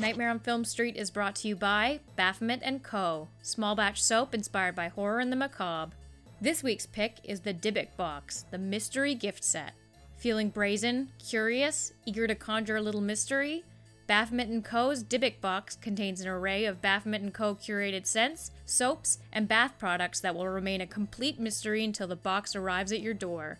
Nightmare on Film Street is brought to you by Baphomet & Co., small batch soap inspired by horror and the macabre. This week's pick is the Dybbuk box, the mystery gift set. Feeling brazen, curious, eager to conjure a little mystery? Baphomet & Co.'s Dybbuk box contains an array of Baphomet & Co. curated scents, soaps, and bath products that will remain a complete mystery until the box arrives at your door.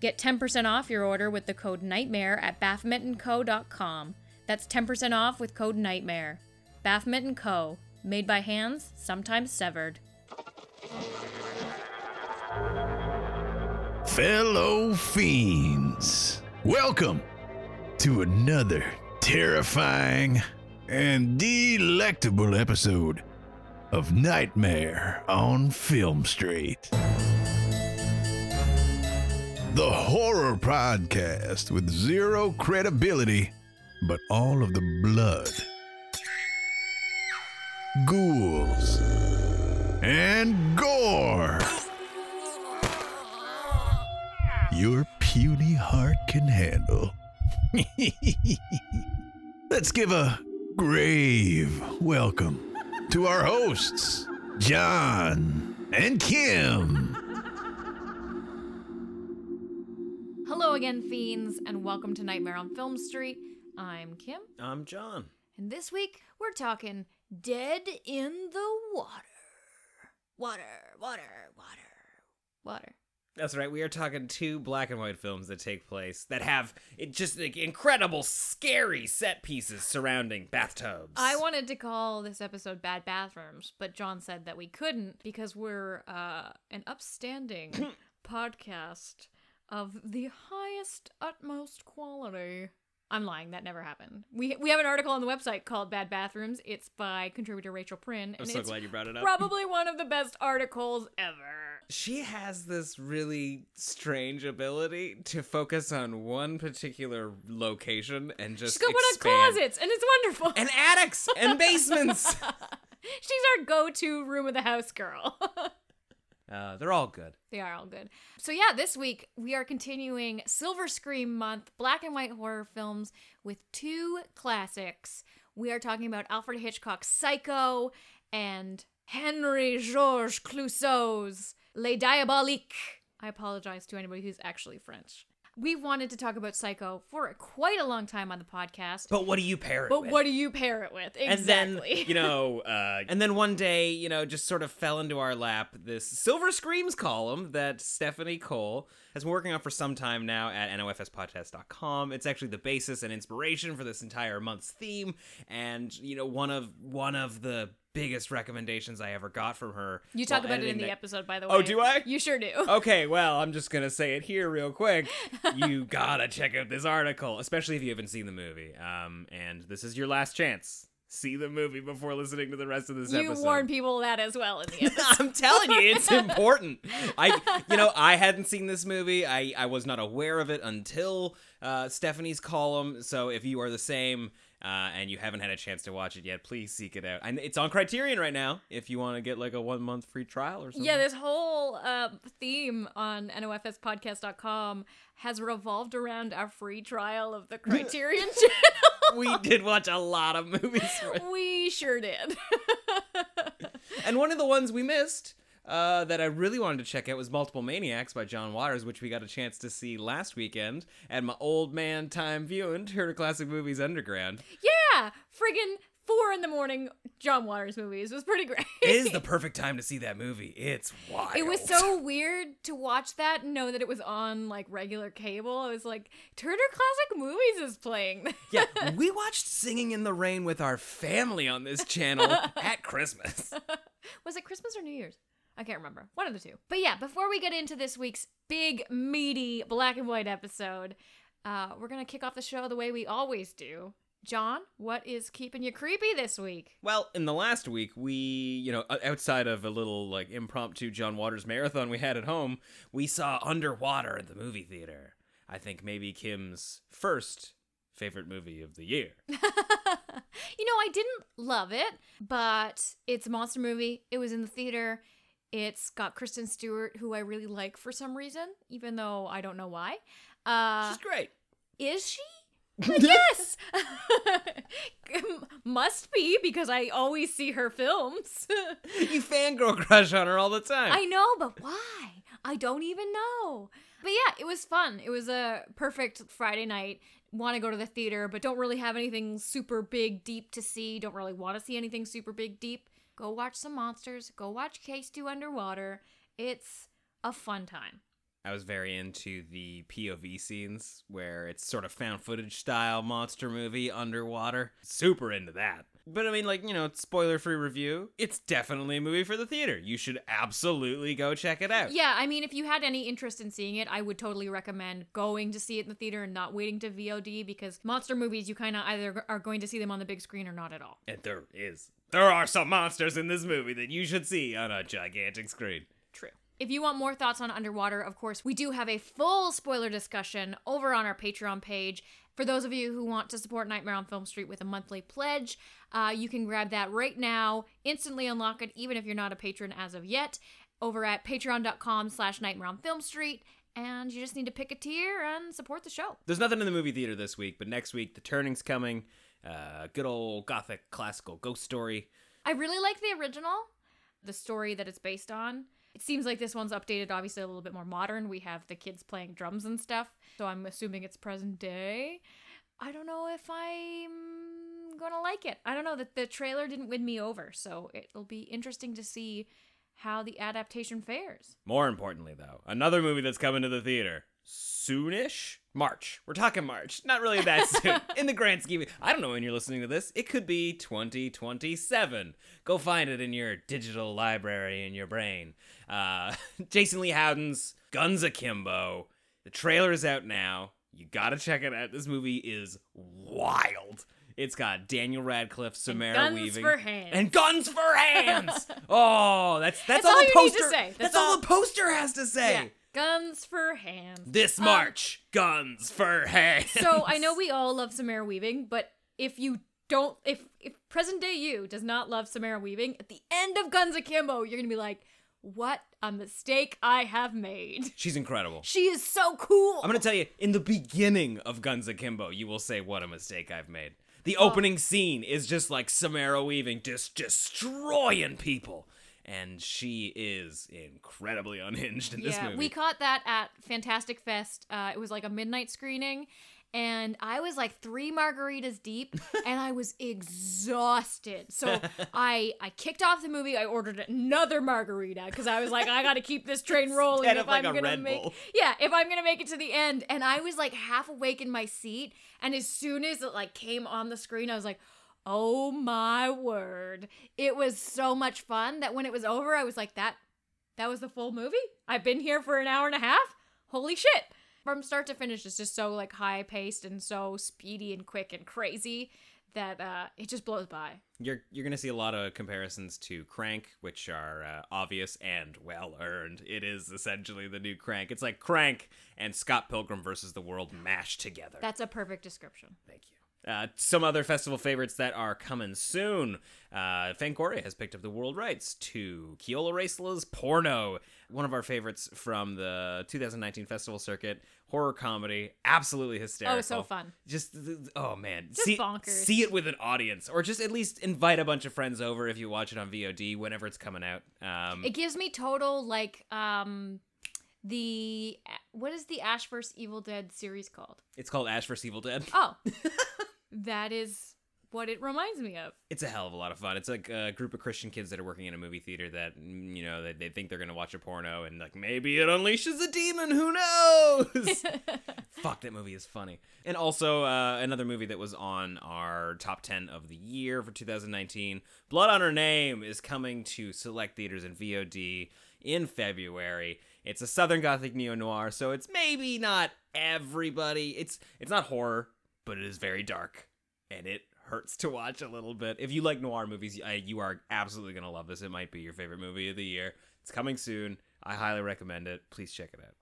Get 10% off your order with the code NIGHTMARE at baphometandco.com. That's 10% off with code NIGHTMARE. Baphomet & Co. Made by hands, sometimes severed. Fellow fiends, welcome to another terrifying and delectable episode of Nightmare on Film Street. The horror podcast with zero credibility, but all of the blood, ghouls, and gore your puny heart can handle. Let's give a grave welcome to our hosts, John and Kim. Hello again, fiends, and welcome to Nightmare on Film Street. I'm Kim, I'm John. and this week we're talking Dead in the Water. Water, water, water, water. That's right. We are talking two black and white films that take place that have it just like incredible, scary set pieces surrounding bathtubs. I wanted to call this episode Bad Bathrooms, but John said that we couldn't because we're uh, an upstanding podcast of the highest, utmost quality. I'm lying. That never happened. We we have an article on the website called Bad Bathrooms. It's by contributor Rachel Prin, I'm and so it's glad you brought it up. probably one of the best articles ever. she has this really strange ability to focus on one particular location and just She's got one of closets, and it's wonderful. and attics and basements. She's our go-to room of the house girl. uh, they're all good. They are all good. So yeah, this week we are continuing Silver Scream month, black and white horror films with two classics. We are talking about Alfred Hitchcock's Psycho and Henry Georges Clouzot's Les Diaboliques. I apologize to anybody who's actually French. We wanted to talk about Psycho for quite a long time on the podcast. But what do you pair it But with? what do you pair it with? Exactly. And then, you know, uh, and then one day, you know, just sort of fell into our lap this Silver Screams column that Stephanie Cole has been working on for some time now at nofspodcast.com. It's actually the basis and inspiration for this entire month's theme, and you know, one of one of the biggest recommendations I ever got from her. you talk about it in the that- episode, by the way. Oh, do I? You sure do. Okay, well, I'm just gonna say it here real quick. You gotta check out this article, especially if you haven't seen the movie. Um, and this is your last chance. See the movie before listening to the rest of this You episode. warn people that as well in the episode. I'm telling you, it's important. I, you know, I hadn't seen this movie. I, I was not aware of it until uh, Stephanie's column. So if you are the same uh, and you haven't had a chance to watch it yet, please seek it out. And it's on Criterion right now. If you want to get like a one month free trial or something. Yeah, this whole uh, theme on nofspodcast.com has revolved around our free trial of the Criterion channel. we did watch a lot of movies. we sure did. And one of the ones we missed uh, that I really wanted to check out was Multiple Maniacs by John Waters, which we got a chance to see last weekend at my old man time viewing, Turner Classic Movies Underground. yeah, friggin' four in the morning John Waters movies was pretty great. It is the perfect time to see that movie. It's wild. It was so weird to watch that and know that it was on like regular cable. I was like, Turner Classic Movies is playing. yeah, we watched Singing in the Rain with our family on this channel at Christmas. Was it Christmas or New Year's? I can't remember. One of the two. But yeah, before we get into this week's big, meaty black and white episode, uh, we're going to kick off the show the way we always do. John, what is keeping you creepy this week? Well, in the last week, we, you know, outside of a little like impromptu John Waters marathon we had at home, we saw Underwater at the movie theater. I think maybe Kim's first favorite movie of the year. you know, I didn't love it, but it's a monster movie. It was in the theater. It's got Kristen Stewart, who I really like for some reason, even though I don't know why. Uh, She's great. is she? yes! Must be because I always see her films. you fangirl crush on her all the time. I know, but why? I don't even know. But yeah, it was fun. It was a perfect Friday night. Want to go to the theater, but don't really have anything super big, deep to see. Don't really want to see anything super big, deep. Go watch some monsters. Go watch K-Stew Underwater. It's a fun time. I was very into the POV scenes where it's sort of found footage style monster movie underwater. Super into that. But I mean, like, you know, spoiler free review. It's definitely a movie for the theater. You should absolutely go check it out. Yeah, I mean, if you had any interest in seeing it, I would totally recommend going to see it in the theater and not waiting to VOD because monster movies, you kind of either are going to see them on the big screen or not at all. And there is. There are some monsters in this movie that you should see on a gigantic screen. True. If you want more thoughts on Underwater, of course, we do have a full spoiler discussion over on our Patreon page. For those of you who want to support Nightmare on Film Street with a monthly pledge, uh, you can grab that right now, instantly unlock it, even if you're not a patron as of yet, over at patreon.com slash Nightmare on Film Street. And you just need to pick a tier and support the show. There's nothing in the movie theater this week, but next week, The Turning's coming. Uh, good old gothic classical ghost story. I really like the original, the story that it's based on. It seems like this one's updated, obviously a little bit more modern. We have the kids playing drums and stuff, so I'm assuming it's present day. I don't know if I'm gonna like it. I don't know that the trailer didn't win me over, so it'll be interesting to see how the adaptation fares. More importantly, though, another movie that's coming to the theater soonish. March. We're talking March. Not really that soon. In the grand scheme, of- I don't know when you're listening to this. It could be 2027. Go find it in your digital library in your brain. Uh, Jason Lei Howden's Guns Akimbo. The trailer is out now. You gotta check it out. This movie is wild. It's got Daniel Radcliffe, Samara guns Weaving, for hands. and guns for hands. oh, that's that's, That's all, all the you need to poster. say. That's, That's all all- the poster has to say. Yeah, guns for hands. This Um, March, guns for hands. So I know we all love Samara Weaving, but if you don't, if if present day you does not love Samara Weaving, at the end of Guns Akimbo, you're gonna be like, "What a mistake I have made." she's incredible. She is so cool. I'm gonna tell you, in the beginning of Guns Akimbo, you will say, "What a mistake I've made." The opening scene is just like Samara Weaving just destroying people, and she is incredibly unhinged in this yeah, movie. we caught that at Fantastic Fest. Uh, it was like a midnight screening, and I was like three margaritas deep, and I was exhausted. So I I kicked off the movie. I ordered another margarita because I was like, I got to keep this train rolling Instead if like, I'm gonna Red make Bull. yeah if I'm gonna make it to the end. And I was like half awake in my seat, and as soon as it like came on the screen, I was like. Oh my word. It was so much fun that when it was over, I was like, that that was the full movie? I've been here for an hour and a half? Holy shit. From start to finish, it's just so like high paced and so speedy and quick and crazy that uh it just blows by. You're you're gonna see a lot of comparisons to Crank, which are uh, obvious and well earned. It is essentially the new Crank. It's like Crank and Scott Pilgrim versus the World mashed together. That's a perfect description. Thank you. Uh, some other festival favorites that are coming soon. Uh, Fangoria has picked up the world rights to Keola Racela's Porno, one of our favorites from the 2019 festival circuit. Horror comedy, absolutely hysterical. Oh, so fun. Just oh man, Just see, bonkers. see it with an audience, or just at least invite a bunch of friends over if you watch it on VOD whenever it's coming out. Um, It gives me total like um the what is the Ash vs Evil Dead series called? it's called Ash vs Evil Dead. Oh. that is what it reminds me of. it's a hell of a lot of fun. It's like a group of Christian kids that are working in a movie theater that mm, you know they, they think they're gonna watch a porno and like maybe it unleashes a demon. Who knows? Fuck, that movie is funny. And also uh, another movie that was on our top ten of the year for 2019. Blood on Her Name is coming to select theaters in VOD in February. It's a Southern Gothic neo noir, so it's maybe not everybody. It's it's not horror, but it is very dark, and it hurts to watch a little bit. If you like noir movies, you are absolutely gonna love this. It might be your favorite movie of the year. It's coming soon. I highly recommend it. Please check it out.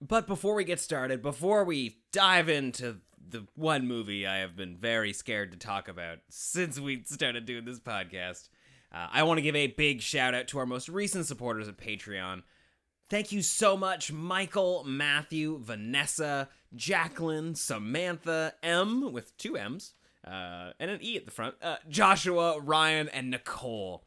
But before we get started, before we dive into the one movie I have been very scared to talk about since we started doing this podcast, uh, I want to give a big shout out to our most recent supporters at Patreon. Thank you so much, Michael, Matthew, Vanessa, Jacqueline, Samantha, M with two M's, uh, and an E at the front, uh, Joshua, Ryan, and Nicole.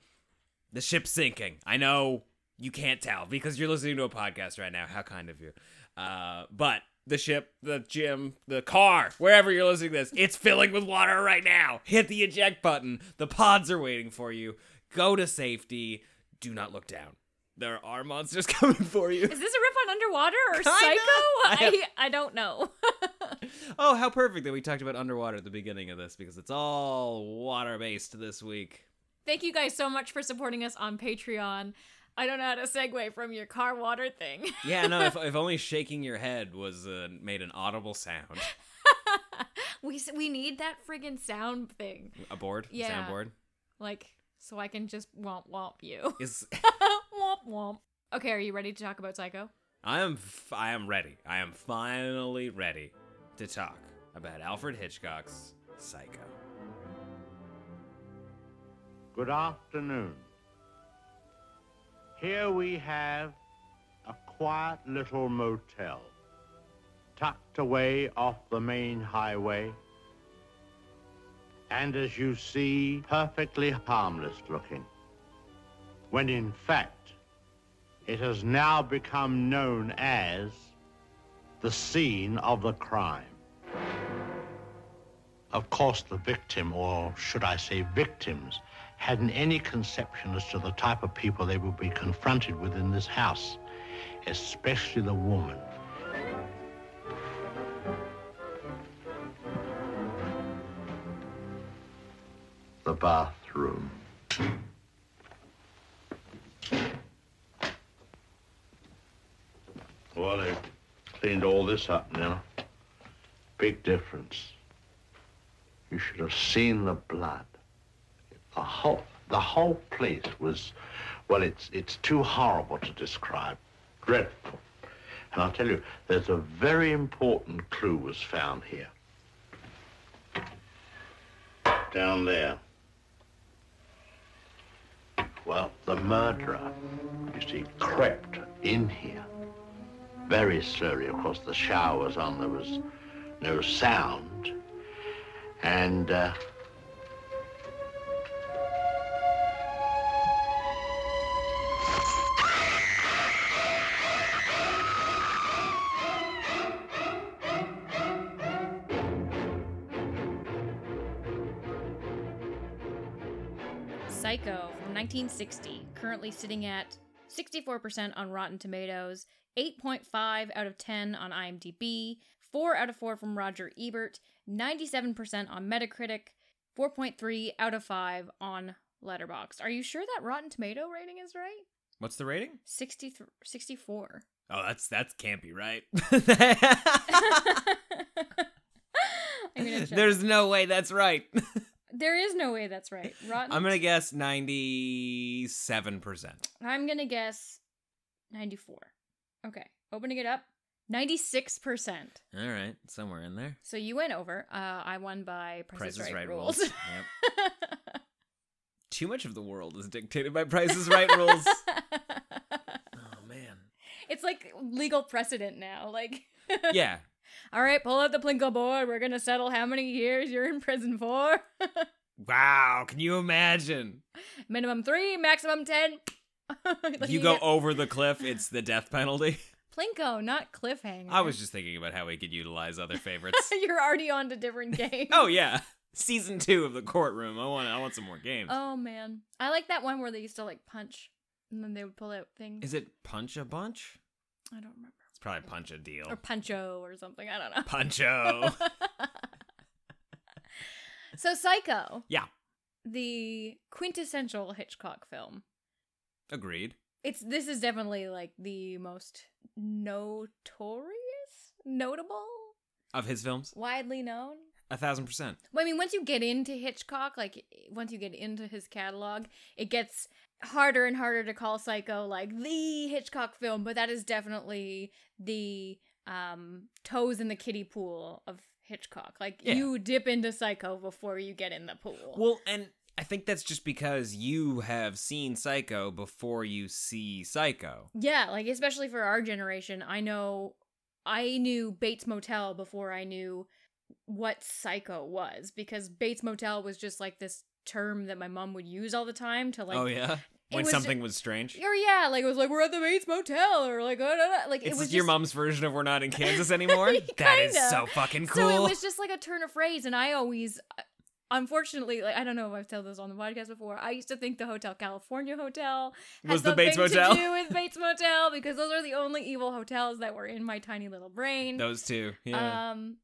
The ship's sinking. I know you can't tell because you're listening to a podcast right now. How kind of you. Uh, but the ship, the gym, the car, wherever you're listening to this, it's filling with water right now. Hit the eject button. The pods are waiting for you. Go to safety. Do not look down. There are monsters coming for you. Is this a riff on Underwater or Kinda. Psycho? I have- I, I don't know. Oh, how perfect that we talked about underwater at the beginning of this because it's all water based this week. Thank you guys so much for supporting us on Patreon. I don't know how to segue from your car water thing. Yeah, no, if, if only shaking your head was uh, made an audible sound. we we need that friggin' sound thing, A board? Yeah. Soundboard? like so I can just womp womp you. Is womp womp. Okay, are you ready to talk about Psycho? I am f- I am ready. I am finally ready to talk about Alfred Hitchcock's Psycho. Good afternoon. Here we have a quiet little motel, tucked away off the main highway, and as you see, perfectly harmless looking. When in fact, it has now become known as the scene of the crime. Of course, the victim, or should I say victims, hadn't any conception as to the type of people they would be confronted with in this house, especially the woman. The bathroom. Well, they cleaned all this up now. Big difference. You should have seen the blood. The whole, the whole place was, well, it's, it's too horrible to describe. Dreadful. And I'll tell you, there's a very important clue was found here. Down there. Well, the murderer, you see, crept in here. Very slowly, of course, the shower was on, there was no sound. And, uh, Psycho from 1960, currently sitting at 64% on Rotten Tomatoes, 8.5 out of 10 on IMDb, 4 out of 4 from Roger Ebert, 97% on Metacritic, 4.3 out of 5 on Letterboxd. Are you sure that Rotten Tomato rating is right? What's the rating? 63 64. Oh, that's that's be right. I'm gonna check. There's no way that's right. there is no way that's right. Rotten. I'm gonna guess ninety-seven percent. I'm gonna guess 94. Okay, opening it up, 96%. All right, somewhere in there. So you went over. Uh, I won by Price, is right, rules. Yep. Too much of the world is dictated by Price's Right rules. Oh man. it's like legal precedent now. Like, Yeah. all right, pull out the Plinko board. We're gonna settle how many years you're in prison for. Wow. Can you imagine? Minimum three, maximum ten. Like, you go get- over the cliff, it's the death penalty. Plinko, not cliffhanger. I was just thinking about how we could utilize other favorites. You're already on to different games. oh yeah. Season two of the courtroom. I want I want some more games. Oh man, I like that one where they used to like punch, and then they would pull out things. Is it punch a bunch? I don't remember. It's probably punch a deal. Or Puncho or something. I don't know. Puncho. so Psycho, yeah. the quintessential Hitchcock film. Agreed. It's this is definitely like the most notorious, notable, Of his films? widely known. A thousand percent. Well, I mean, once you get into Hitchcock, like once you get into his catalog, it gets harder and harder to call Psycho like the Hitchcock film, but that is definitely the um toes in the kiddie pool of Hitchcock. Like Yeah. you dip into Psycho before you get in the pool. Well, and I think that's just because you have seen Psycho before you see Psycho. Yeah, like especially for our generation, I know I knew Bates Motel before I knew what Psycho was because Bates Motel was just like this term that my mom would use all the time to like oh yeah, when was something was strange. or yeah, like it was like we're at the Bates Motel or like uh, uh, uh, like it It's was your just- mom's version of "We're not in Kansas anymore." that is so fucking cool. So it was just like a turn of phrase, and I always, unfortunately, like I don't know if I've told this on the podcast before. I used to think the Hotel California Hotel had Was the something Bates Motel? to do with Bates Motel because those are the only evil hotels that were in my tiny little brain. Those two, yeah. Um,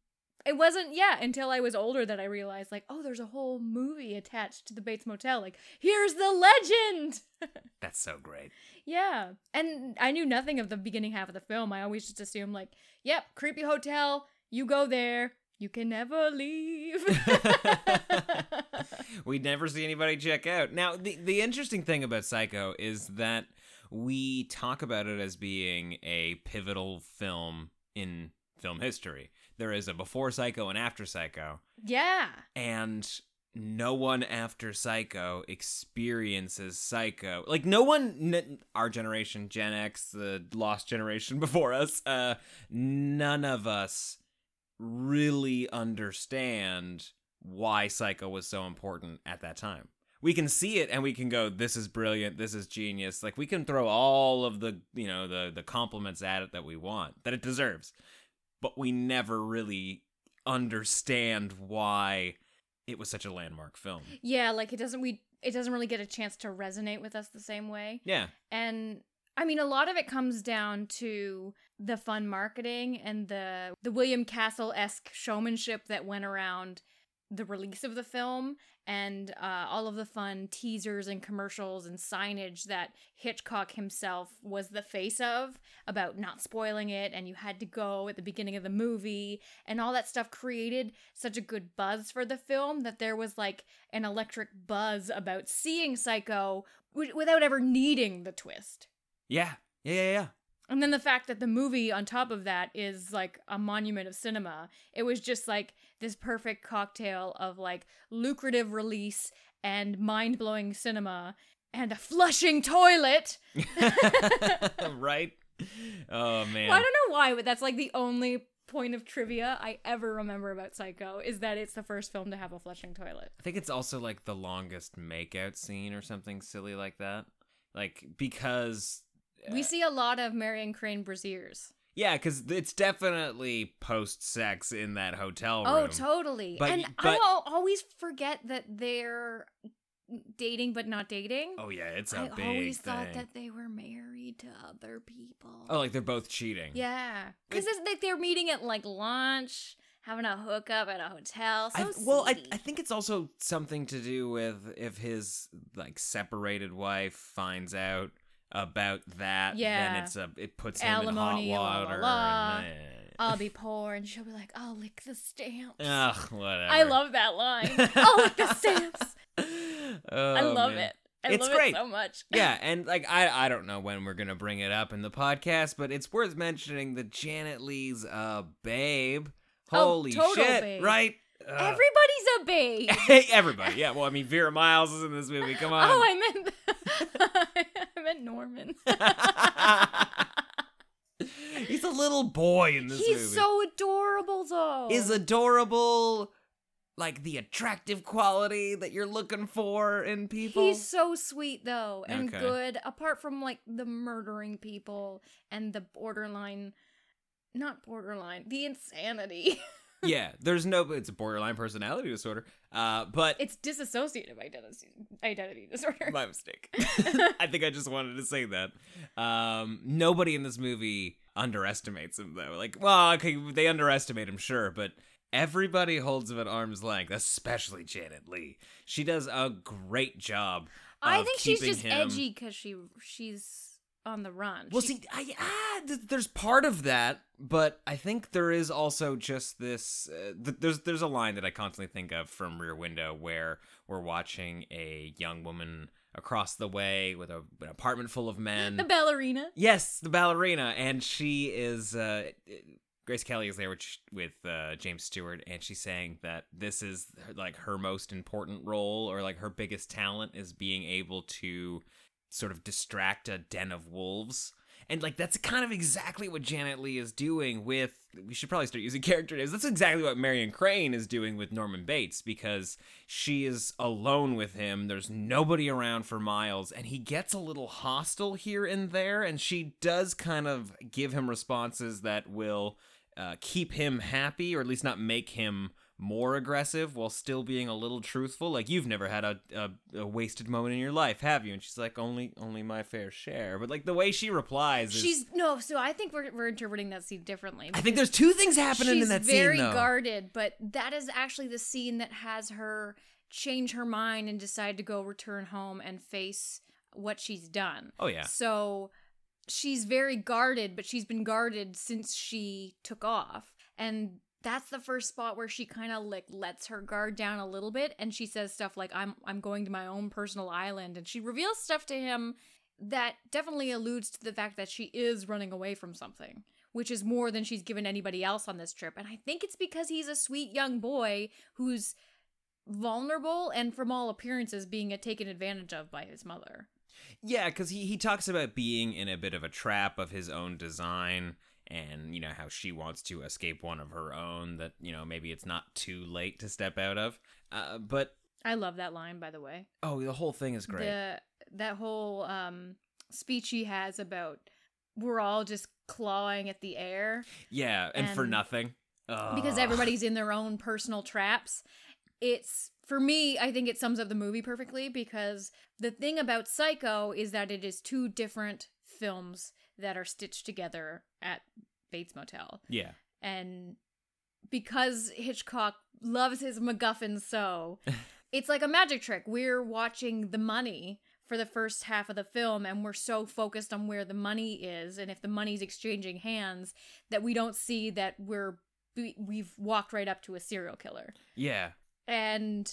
it wasn't yeah until I was older that I realized like oh there's a whole movie attached to the Bates Motel like here's the legend. That's so great. Yeah. And I knew nothing of the beginning half of the film. I always just assumed, like, yep, creepy hotel. You go there. You can never leave. we never see anybody check out. Now, the the interesting thing about Psycho is that we talk about it as being a pivotal film in film history. There is a before Psycho and after Psycho, yeah. and no one after Psycho experiences Psycho. Like no one, n- our generation, Gen X, the lost generation before us, uh, none of us really understand why Psycho was so important at that time. We can see it and we can go, "This is brilliant. This is genius." Like we can throw all of the, you know, the the compliments at it that we want, that it deserves, but we never really understand why it was such a landmark film. Yeah, like it doesn't we it doesn't really get a chance to resonate with us the same way. Yeah. And I mean a lot of it comes down to the fun marketing and the the William Castle-esque showmanship that went around the release of the film and uh, all of the fun teasers and commercials and signage that Hitchcock himself was the face of about not spoiling it and you had to go at the beginning of the movie and all that stuff created such a good buzz for the film that there was like an electric buzz about seeing Psycho without ever needing the twist. Yeah. Yeah, yeah, yeah. And then the fact that the movie on top of that is like a monument of cinema. It was just like this perfect cocktail of like lucrative release and mind blowing cinema and a flushing toilet. right? Oh man. Well, I don't know why, but that's like the only point of trivia I ever remember about Psycho is that it's the first film to have a flushing toilet. I think it's also like the longest makeout scene or something silly like that. Like because We see a lot of Marion Crane braziers. yeah, because it's definitely post sex in that hotel oh, room. Oh, totally. But- and but- I al- always forget that they're dating but not dating. Oh yeah, it's a I big always thing. thought that they were married to other people. Oh, like they're both cheating. yeah, because it's like they're meeting at like lunch, having a hookup at a hotel. So I, well, I. I think it's also something to do with if his like separated wife finds out about that, Yeah. then it's a it puts him in la, hot la, water. la. and. I'll be poor, and she'll be like, "I'll lick the stamps." Ugh, whatever. I love that line. I'll lick the stamps. Oh, I Oh, love man. it. I It's love great. it so much. yeah, and like I I don't know when we're gonna bring it up in the podcast, but it's worth mentioning that Janet Leigh's a babe. Oh, Holy total shit! babe. Right? Ugh. Everybody's a babe. Hey, everybody. Yeah. Well, I mean, Vera Miles is in this movie. Come oh, on. Oh, I meant I meant Norman. He's a little boy in this He's movie. so adorable though. is adorable, like the attractive quality that you're looking for in people. He's so sweet though and Okay. good apart from like the murdering people and the borderline not borderline, the insanity. yeah, there's no. It's a borderline personality disorder. Uh, but it's dissociative identity identity disorder. my mistake. I think I just wanted to say that. Um, nobody in this movie underestimates him though. Like, well, okay, they underestimate him, sure, but everybody holds him at arm's length, especially Janet Leigh. She does a great job. I think she's just him- edgy cuz she she's on the run. Well, She- see, I, ah, th- there's part of that, but I think there is also just this. Uh, th- there's there's a line that I constantly think of from Rear Window where we're watching a young woman across the way with a, an apartment full of men. the ballerina. yes, the ballerina, and she is. Uh, Grace Kelly is there with with uh, James Stewart, and she's saying that this is her, like her most important role, or like her biggest talent is being able to sort of distract a den of wolves. And like that's kind of exactly what Janet Leigh is doing with. We should probably start using character names. That's exactly what Marion Crane is doing with Norman Bates because she is alone with him. There's nobody around for miles, and he gets a little hostile here and there. And she does kind of give him responses that will uh, keep him happy, or at least not make him more aggressive while still being a little truthful. Like you've never had a, a, a wasted moment in your life, have you? And she's like, only only my fair share. But like the way she replies, is, She's no, so I think we're, we're interpreting that scene differently. I think there's two things happening she's in that very scene though. guarded, but that is actually the scene that has her change her mind and decide to go return home and face what she's done. oh yeah, So she's very guarded, but she's been guarded since she took off. And that's the first spot where she kind of like lets her guard down a little bit and she says stuff like I'm I'm going to my own personal island and she reveals stuff to him that definitely alludes to the fact that she is running away from something, which is more than she's given anybody else on this trip. And I think it's because he's a sweet young boy who's vulnerable and from all appearances being taken advantage of by his mother. yeah, because he he talks about being in a bit of a trap of his own design. And you know how she wants to escape one of her own that you know maybe it's not too late to step out of, uh, but I love that line by the way. oh the whole thing is great. The that whole um speech he has about we're all just clawing at the air yeah, and, for and- nothing because everybody's in their own personal traps. It's for me, I think it sums up the movie perfectly because the thing about Psycho is that it is two different films that are stitched together at Bates Motel. yeah. and because Hitchcock loves his MacGuffin so, it's like a magic trick. We're watching the money for the first half of the film, and we're so focused on where the money is, and if the money's exchanging hands, that we don't see that we're we- we've walked right up to a serial killer. Yeah. And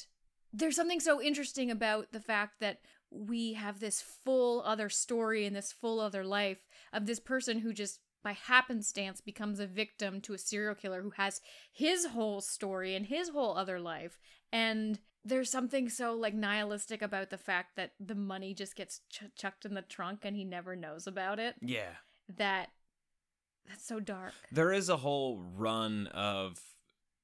there's something so interesting about the fact that we have this full other story and this full other life of this person who just by happenstance becomes a victim to a serial killer who has his whole story and his whole other life. And there's something so like nihilistic about the fact that the money just gets ch- chucked in the trunk and he never knows about it. Yeah. That that's so dark. There is a whole run of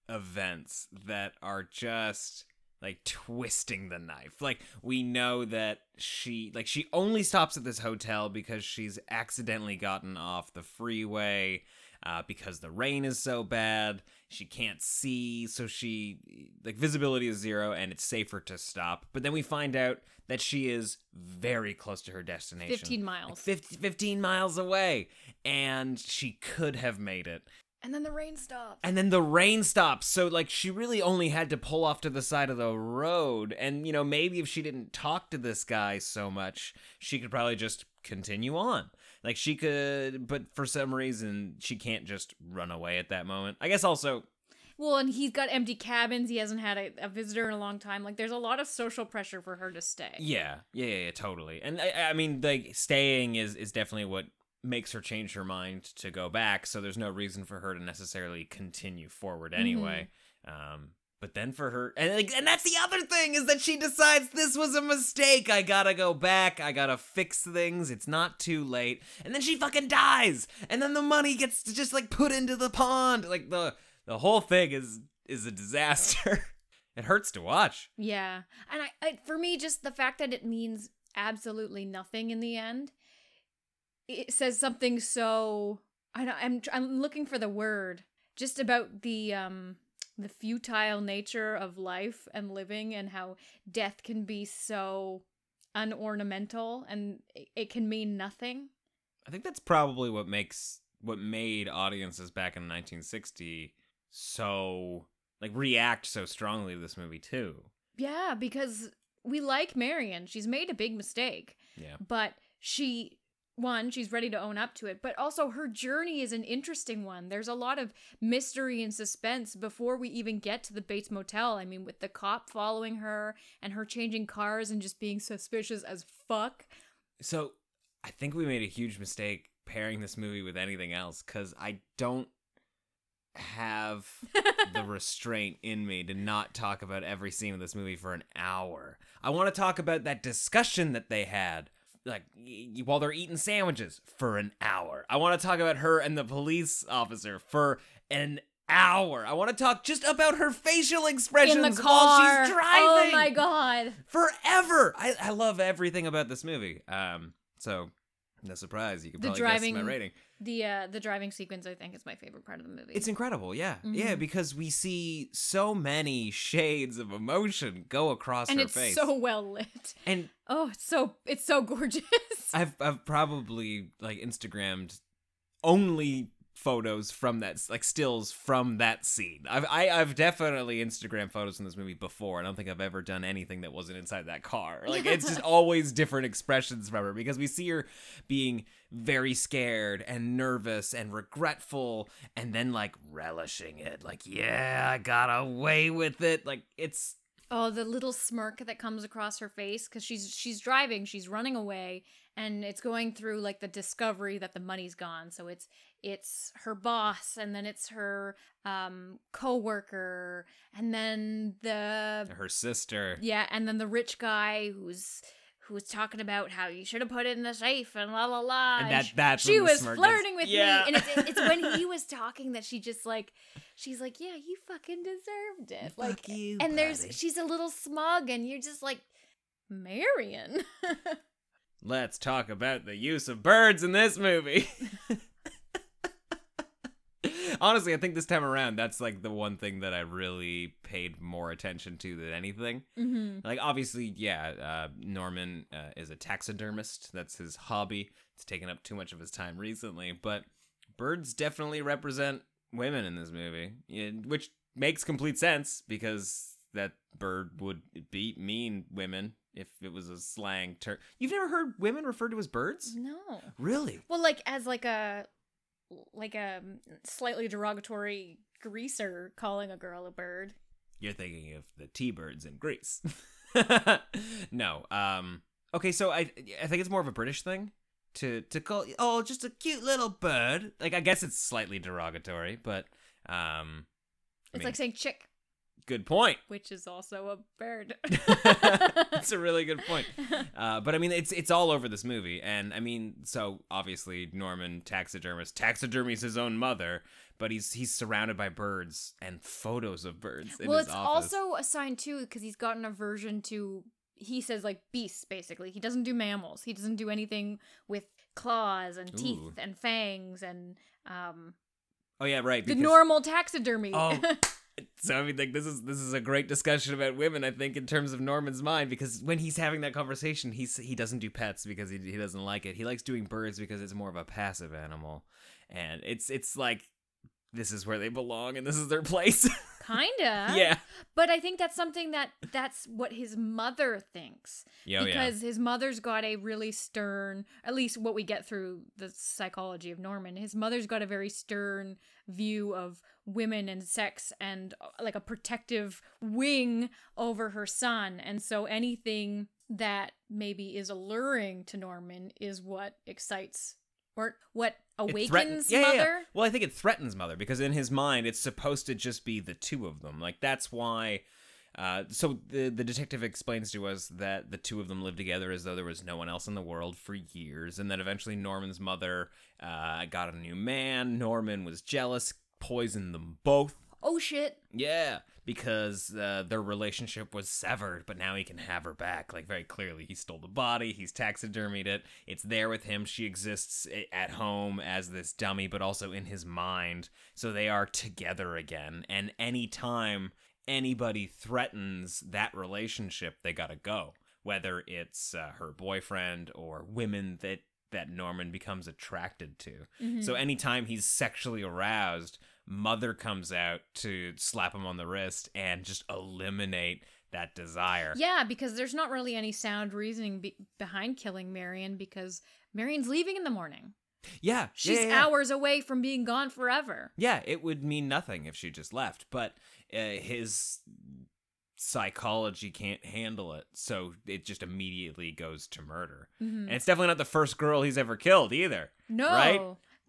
events that are just like twisting the knife. Like we know that she like she only stops at this hotel because she's accidentally gotten off the freeway uh, because the rain is so bad. She can't see, so she like visibility is zero and it's safer to stop. But then we find out that she is very close to her destination. 15 Like miles. 50, 15 miles away and she could have made it And then the rain stops. and then the rain stops so like she really only had to pull off to the side of the road and you know maybe if she didn't talk to this guy so much she could probably just continue on like she could but for some reason she can't just run away at that moment i guess also Well, and he's got empty cabins. He hasn't had a, a visitor in a long time. Like, there's a lot of social pressure for her to stay. yeah yeah yeah, yeah totally and I, I mean like staying is is definitely what makes her change her mind to go back so there's no reason for her to necessarily continue forward anyway. Um but then for her and like, and that's the other thing is that she decides this was a mistake. I gotta go back. I gotta fix things. It's not too late. And then she fucking dies. And then the money gets just like put into the pond. Like the the whole thing is is a disaster. It hurts to watch. Yeah. And I, I, for me, just the fact that it means absolutely nothing in the end, it says something so. I don't, I'm, I'm looking for the word just about the, um, the futile nature of life and living and how death can be so unornamental and it, it can mean nothing. I think that's probably what makes what made audiences back in 1960 so like react so strongly to this movie too. Yeah, because we like Marion. She's made a big mistake. Yeah. but she one she's ready to own up to it but also her journey is an interesting one. There's a lot of mystery and suspense before we even get to the bates motel. I mean with the cop following her and her changing cars and just being suspicious as fuck. So I think we made a huge mistake pairing this movie with anything else cuz I don't have the restraint in me to not talk about every scene of this movie for an hour. I want to talk about that discussion that they had like y- while they're eating sandwiches for an hour. I want to talk about her and the police officer for an hour. I want to talk just about her facial expressions In the while she's driving Oh my god. forever. I, I love everything about this movie. Um, so no surprise, you can The probably driving- guess my rating. The uh the driving sequence I think is my favorite part of the movie. It's incredible, yeah, yeah, Mhm. because we see so many shades of emotion go across and her it's face, so well lit. and Oh, it's so it's so gorgeous. I've I've probably like Instagrammed only photos from that like stills from that scene. I've I, I've definitely Instagram photos from this movie before. I don't think I've ever done anything that wasn't inside that car. Like it's just always different expressions from her because we see her being very scared and nervous and regretful and then like relishing it. Like, yeah, I got away with it. Like it's Oh, the little smirk that comes across her face because she's she's driving, she's running away, and it's going through like the discovery that the money's gone. So it's it's her boss, and then it's her um coworker, and then the her sister. yeah, and then the rich guy who's who's talking about how you should have put it in the safe and la la la. And that- sh- that's she was smirk is- flirting with Yeah. me, and it's, it's when he was talking that she just like she's like, yeah, you fucking deserved it, Fuck like, you, and there's she's a little smug, and you're just like, Marion. Let's talk about the use of birds in this movie. Honestly, I think this time around, that's like the one thing that I really paid more attention to than anything. mm-hmm. Like, obviously, yeah, uh, Norman uh, is a taxidermist. That's his hobby. It's taken up too much of his time recently, but birds definitely represent women in this movie, which makes complete sense because that bird would be mean women if it was a slang term. You've never heard women referred to as birds? No. Really? Well, like as like a like a slightly derogatory greaser calling a girl a bird. You're thinking of the T-birds in Grease. no. Um okay, so I I think it's more of a British thing to to call oh just a cute little bird. Like I guess it's slightly derogatory, but um I It's mean, like saying chick, good point. which is also a bird. That's a really good point. Uh, but I mean, it's it's all over this movie, and I mean, so obviously Norman taxidermist taxidermies his own mother, but he's he's surrounded by birds and photos of birds. In well, it's office. also a sign too because he's got an aversion to. He says like beasts basically. He doesn't do mammals. He doesn't do anything with claws and teeth Ooh. and fangs and um oh yeah, right. the normal taxidermy. Oh. So I mean, like this is this is a great discussion about women. I think in terms of Norman's mind, because when he's having that conversation, he's he doesn't do pets because he he doesn't like it. He likes doing birds because it's more of a passive animal, and it's it's like this is where they belong and this is their place. Kinda. yeah. But I think that's something that that's what his mother thinks. Yeah, oh, yeah. because his mother's got a really stern, at least what we get through the psychology of Norman. His mother's got a very stern view of women and sex and uh, like a protective wing over her son. And so anything that maybe is alluring to Norman is what excites or what awakens yeah, yeah, yeah. mother. Well, I think it threatens mother because in his mind, it's supposed to just be the two of them. Like that's why. Uh, so the the detective explains to us that the two of them lived together as though there was no one else in the world for years, and then eventually Norman's mother uh, got a new man. Norman was jealous, poisoned them both. Oh shit. Yeah, because uh, their relationship was severed, but now he can have her back. Like, very clearly, he stole the body, he's taxidermied it. It's there with him. She exists at home as this dummy, but also in his mind. So they are together again. And anytime anybody threatens that relationship, they gotta go. Whether it's uh, her boyfriend or women that that Norman becomes attracted to. Mm-hmm. So anytime he's sexually aroused, Mother comes out to slap him on the wrist and just eliminate that desire. Yeah, because there's not really any sound reasoning be- behind killing Marion because Marion's leaving in the morning. Yeah, She's yeah, yeah. hours away from being gone forever. Yeah, it would mean nothing if she just left, but uh, his psychology can't handle it, so it just immediately goes to murder. Mhm. And it's definitely not the first girl he's ever killed either. No. Right?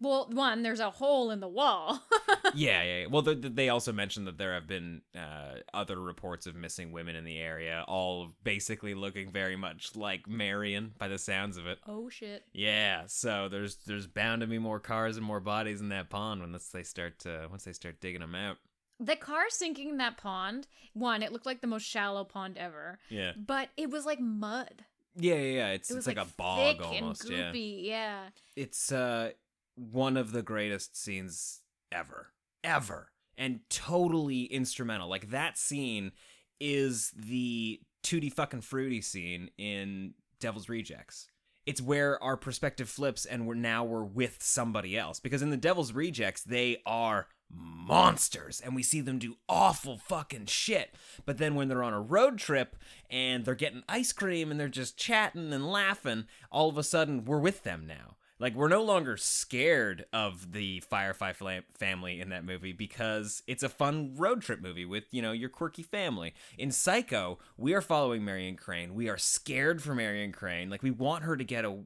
Well, one, there's a hole in the wall. yeah, yeah, yeah. Well, th th- they also mentioned that there have been uh, other reports of missing women in the area, all basically looking very much like Marion by the sounds of it. oh shit. Yeah, so there's there's bound to be more cars and more bodies in that pond once they start to, once they start digging them out. The car sinking in that pond, one, it looked like the most shallow pond ever, Yeah, but it was like mud. yeah, yeah. yeah. It's It it's was like, a bog almost. Yeah. Yeah. it's uh one of the greatest scenes ever ever and totally instrumental. Like that scene is the tutti fucking fruity scene in devil's rejects. It's where our perspective flips and we're now we're with somebody else. Because in the devil's rejects they are monsters and we see them do awful fucking shit. But then when they're on a road trip and they're getting ice cream and they're just chatting and laughing all of a sudden we're with them now like we're no longer scared of the Firefly family in that movie because it's a fun road trip movie with you know your quirky family. In Psycho, we are following Marion Crane. We are scared for Marion Crane. Like we want her to get a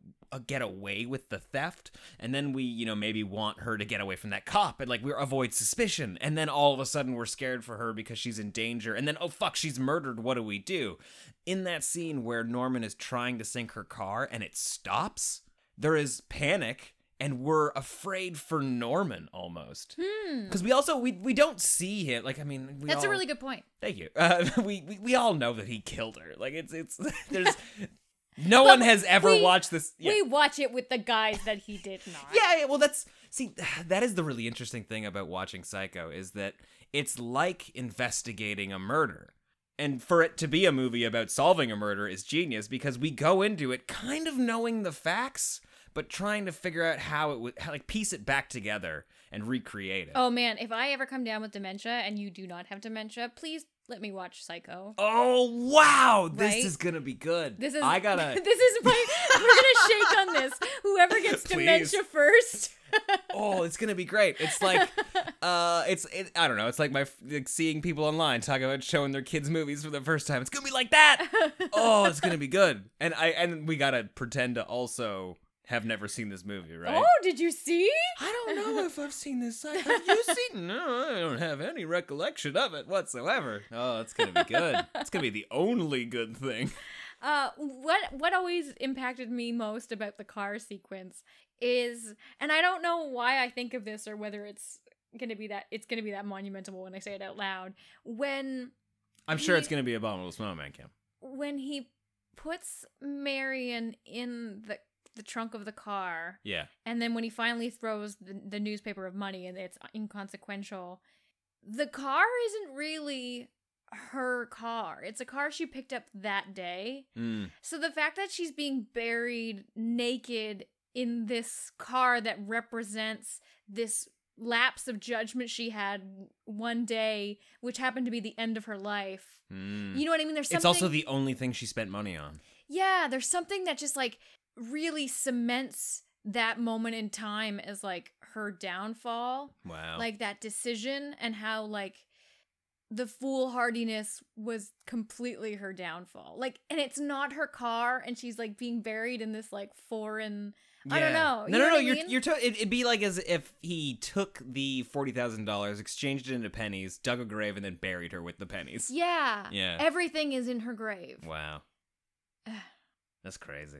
get away with the theft, and then we you know maybe want her to get away from that cop, and like we avoid suspicion, and then all of a sudden we're scared for her because she's in danger, and then oh fuck she's murdered. What do we do? In that scene where Norman is trying to sink her car and it stops there is panic and we're afraid for Norman almost. Because we also we we don't see him. Like I mean, we Hmm. That's a really good point. thank you. Uh, we, we we all know that he killed her. Like it's it's there's no one has ever we- watched this. Yeah. We watch it with the guys that he did not. Yeah, yeah, well that's see that is the really interesting thing about watching Psycho is that it's like investigating a murder. And for it to be a movie about solving a murder is genius because we go into it kind of knowing the facts but trying to figure out how it would like piece it back together and recreate it. Oh man, if I ever come down with dementia and you do not have dementia, please let me watch Psycho. Oh, wow, this Right? is gonna be good. This is I gotta. this is my we're gonna shake on this. Whoever gets Please. dementia first. oh, it's gonna be great. It's like, uh, it's it, I don't know. It's like my like seeing people online talk about showing their kids movies for the first time. It's gonna be like that. oh, it's gonna be good. And I and we gotta pretend to also have never seen this movie, right? Oh, did you see? I don't know if I've seen this. Have you seen? No, I don't have any recollection of it whatsoever. Oh, it's gonna be good. It's gonna be the only good thing. Uh, what what always impacted me most about the car sequence is, and I don't know why I think of this or whether it's gonna be that it's gonna be that monumental when I say it out loud. When I'm sure He- it's gonna be Abominable Snowman Camp. when he puts Marion in the the trunk of the car, Yeah. and then when he finally throws the, the newspaper of money and it's inconsequential, the car isn't really her car. It's a car she picked up that day. Mm. So the fact that she's being buried naked in this car that represents this lapse of judgment she had one day, which happened to be the end of her life. Mm. You know what I mean? There's something. It's also the only thing she spent money on. yeah. There's something that just like really cements that moment in time as like her downfall, Wow. like that decision, and how like the foolhardiness was completely her downfall. Like, and it's not her car, and she's like being buried in this like foreign. I don't know. You No, know no, no. You're mean? you're. To- it'd be like as if he took the forty thousand dollars, exchanged it into pennies, dug a grave, and then buried her with the pennies. Yeah. Yeah. Everything is in her grave. Wow. That's crazy.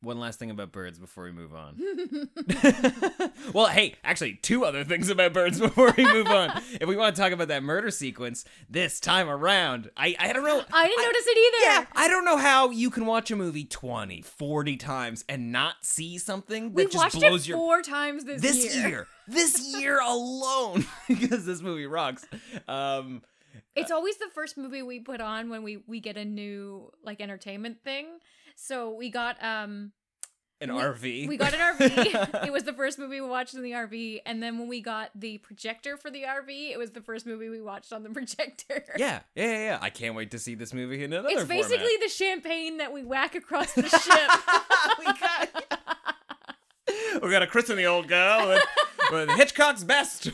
One last thing about birds before we move on. well, hey, actually, two other things about birds before we move on. if we want to talk about that murder sequence this time around, I I don't know. I didn't notice it either. Yeah, I don't know how you can watch a movie 20, 40 times and not see something that We just watched blows it your four times this, this year. year. This year alone because this movie rocks. Um It's always the first movie we put on when we we get a new like entertainment thing. So we got um an we, RV. We got an RV. it was the first movie we watched in the RV, and then when we got the projector for the RV, it was the first movie we watched on the projector. yeah, yeah, yeah, yeah. I can't wait to see this movie in another It's basically format. the champagne that we whack across the ship. we got we got to christen the old girl with, with Hitchcock's best.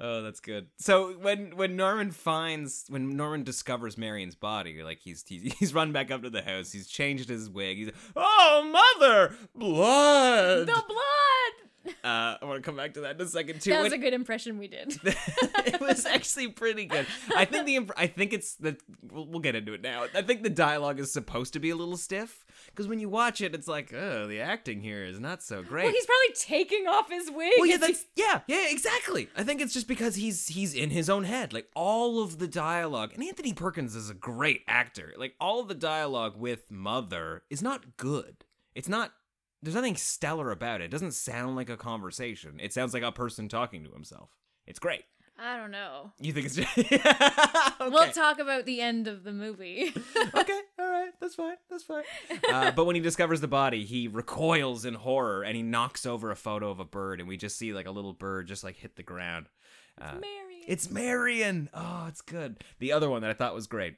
Oh, that's good. So when when Norman finds when Norman discovers Marion's body, like he's he's, he's run back up to the house. He's changed his wig. He's oh mother blood. The blood. Uh, I want to come back to that in a second too. That was When- a good impression we did. it was actually pretty good. I think the imp- I think it's the we'll, we'll get into it now. I think the dialogue is supposed to be a little stiff because when you watch it, it's like, oh, the acting here is not so great. Well, he's probably taking off his wig. Well, yeah, that's yeah, yeah, exactly. I think it's just because he's he's in his own head. Like all of the dialogue, and Anthony Perkins is a great actor. Like all of the dialogue with Mother is not good. It's not. There's nothing stellar about it. It doesn't sound like a conversation. It sounds like a person talking to himself. It's great. I don't know. You think it's just okay. We'll talk about the end of the movie. okay, all right, that's fine, that's fine. Uh, but when he discovers the body, he recoils in horror and he knocks over a photo of a bird, and we just see like a little bird just like hit the ground. Uh, Marion. It's Marion. Oh, it's good. The other one that I thought was great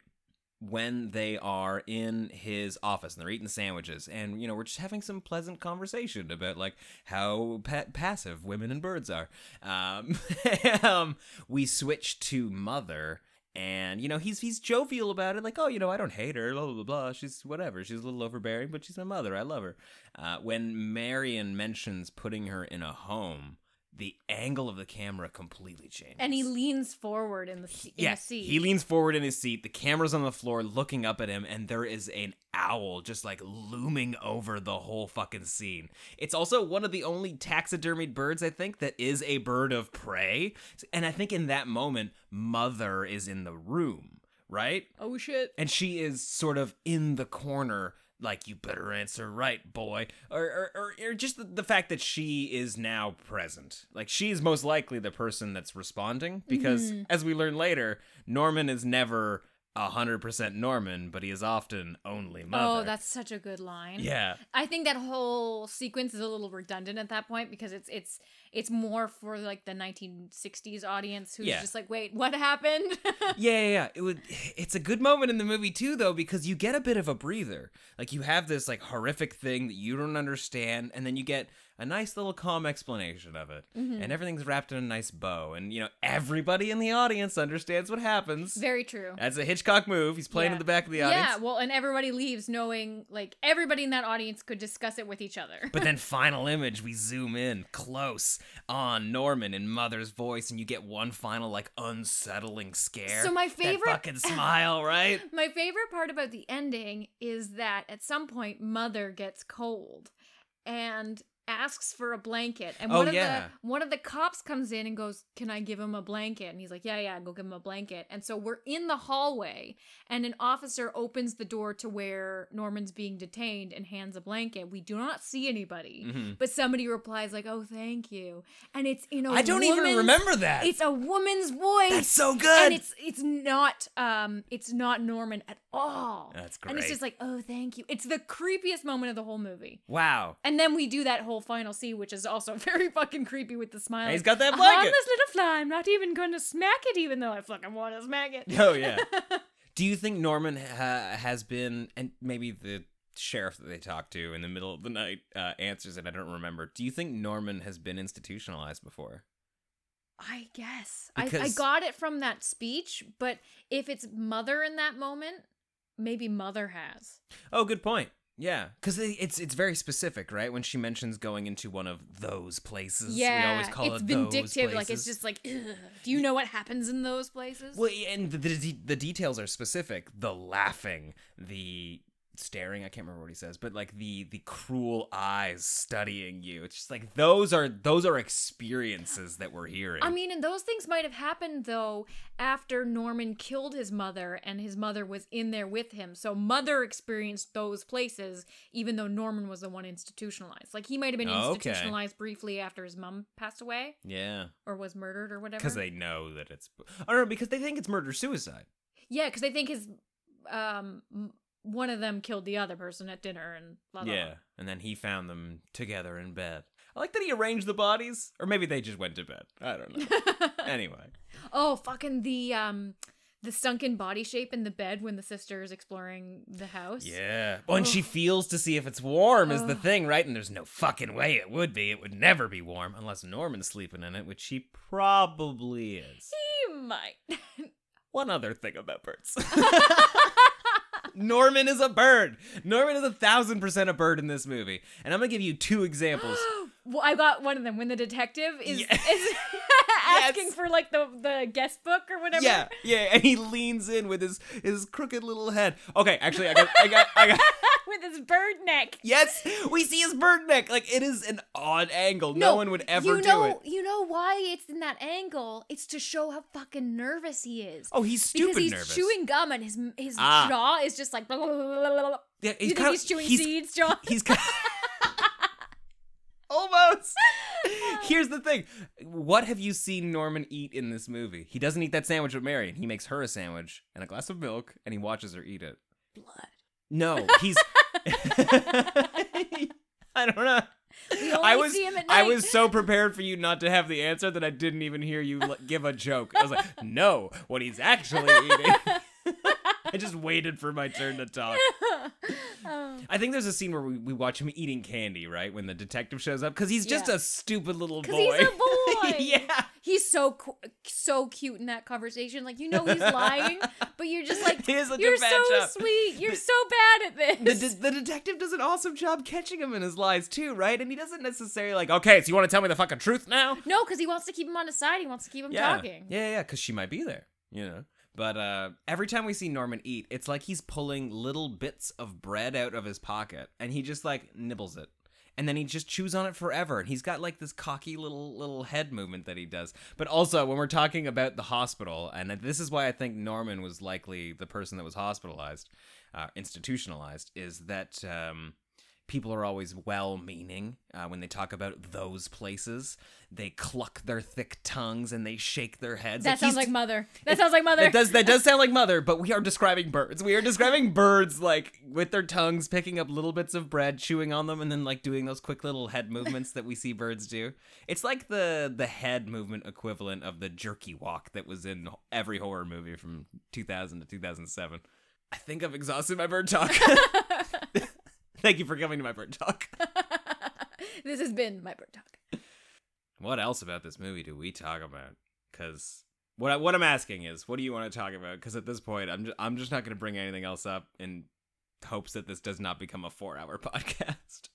when they are in his office and they're eating sandwiches and you know we're just having some pleasant conversation about like how pa- passive women and birds are. Um, um we switch to mother and you know he's he's jovial about it like oh you know i don't hate her blah blah blah, she's whatever she's a little overbearing but she's my mother i love her. Uh, when marion mentions putting her in a home the angle of the camera completely changes and he leans forward in the, in yeah, the seat. he leans forward in his seat. The camera's on the floor, looking up at him, and there is an owl just like looming over the whole fucking scene. It's also one of the only taxidermied birds I think that is a bird of prey, and I think in that moment, Mother is in the room, right? oh shit. and she is sort of in the corner like you better answer right boy. Or or, or, or just the, the fact that she is now present. Like she's most likely the person that's responding because mm-hmm. as we learn later norman is never a hundred percent norman but he is often only oh, mother. Oh, that's such a good line. yeah. I think that whole sequence is a little redundant at that point because it's it's it's more for like the 1960s audience who's Yeah. just like, wait, what happened? yeah, yeah, yeah. It would. It's a good moment in the movie too, though, because you get a bit of a breather. Like you have this like horrific thing that you don't understand, and then you get a nice little calm explanation of it, Mm-hmm. and everything's wrapped in a nice bow, and you know everybody in the audience understands what happens. Very true. That's a Hitchcock move. He's playing Yeah. in the back of the audience. Yeah, well, and everybody leaves knowing like everybody in that audience could discuss it with each other. But then, final image, we zoom in close on Norman in Mother's voice, and you get one final like unsettling scare. So my That favorite- fucking smile, right? My favorite part about the ending is that at some point Mother gets cold and asks for a blanket and Oh, one of yeah. the one of the cops comes in and goes can i give him a blanket and he's like yeah yeah go give him a blanket and so we're in the hallway and an officer opens the door to where norman's being detained and hands a blanket we do not see anybody Mhm. but somebody replies like oh thank you and it's in a I don't even remember that. it's a woman's voice That's so good. and it's it's not um it's not Norman at all. That's great. And it's just like, oh, thank you. It's the creepiest moment of the whole movie. wow. And then we do that whole final scene, which is also very fucking creepy with the smile. He's got that blanket." harmless little fly. I'm not even going to smack it, even though I fucking want to smack it. Oh yeah. Do you think Norman ha- has been, and maybe the sheriff that they talk to in the middle of the night uh, answers it? I don't remember. Do you think Norman has been institutionalized before? I guess I, I got it from that speech, but if it's mother in that moment, maybe mother has. Oh, good point. Yeah, because it's it's very specific, right? When she mentions going into one of those places, Yeah, we always call it's it vindictive. Like it's just like, do you know what happens in those places? Well, and the, the the details are specific. The laughing, the staring. I can't remember what he says, but like the the cruel eyes studying you. It's just like those are those are experiences that we're hearing. I mean, and those things might have happened though after Norman killed his mother and his mother was in there with him. So mother experienced those places even though Norman was the one institutionalized. Like he might have been institutionalized briefly after his mom passed away yeah, or was murdered or whatever. because they know that it's. I don't know because they think it's murder suicide. Yeah, cuz they think his um one of them killed the other person at dinner and blah blah. Yeah, and then he found them together in bed. I like that he arranged the bodies, or maybe they just went to bed. I don't know. anyway, oh, fucking the um the sunken body shape in the bed when the sister is exploring the house. Yeah. Well, and she feels to see if it's warm is the thing, right? And there's no fucking way it would be. It would never be warm unless Norman's sleeping in it, which he probably is. He might. One other thing about birds. Norman is a bird. Norman is a thousand percent a bird in this movie. And I'm gonna give you two examples. well, I got one of them when the detective is, Yeah. is asking for like the the guest book or whatever. Yeah, yeah, and he leans in with his his crooked little head. Okay, actually, I got, I got, I got. with his bird neck. Yes, we see his bird neck. Like it is an odd angle. No, one would ever you do know, it. You know why it's in that angle? It's to show how fucking nervous he is. Oh, he's stupid because he's nervous. chewing gum and his his Ah. jaw is just like. Blah, blah, blah, blah, blah. Yeah, you think kinda- he's chewing he's- seeds, John? He's kind almost. Here's the thing: what have you seen Norman eat in this movie? He doesn't eat that sandwich with Marion. He makes her a sandwich and a glass of milk, and he watches her eat it. Blood. No, he's. I don't know. I was see him at I was so prepared for you not to have the answer that I didn't even hear you l- give a joke. I was like, no, what he's actually eating. I just waited for my turn to talk. Oh. I think there's a scene where we, we watch him eating candy, right? When the detective shows up, because he's just Yeah. a stupid little boy. Because he's a boy. yeah. He's so so cute in that conversation. Like you know he's lying, but you're just like you're so job. sweet. You're The- so bad at The, this. de- the detective does an awesome job catching him in his lies too, right? And he doesn't necessarily like, okay, so you want to tell me the fucking truth now? no, because he wants to keep him on his side. He wants to keep him yeah. talking. Yeah, yeah, because she might be there, you know. But uh, every time we see Norman eat, it's like he's pulling little bits of bread out of his pocket, and he just like nibbles it, and then he just chews on it forever. And he's got like this cocky little little head movement that he does. But also, when we're talking about the hospital, and this is why I think Norman was likely the person that was hospitalized, uh, institutionalized, is that. Um, people are always well meaning uh, when they talk about those places. They cluck their thick tongues and they shake their heads. That sounds like mother. That sounds like mother. That does that does sound like mother, but we are describing birds. We are describing birds like with their tongues picking up little bits of bread, chewing on them, and then like doing those quick little head movements that we see birds do. It's like the the head movement equivalent of the jerky walk that was in every horror movie from 2000 to 2007. I think I've exhausted my bird talk. Thank you for coming to my bird talk. this has been my bird talk. What else about this movie do we talk about? Because what I, what I'm asking is, what do you want to talk about? Because at this point, I'm just, I'm just not going to bring anything else up in hopes that this does not become a four hour podcast.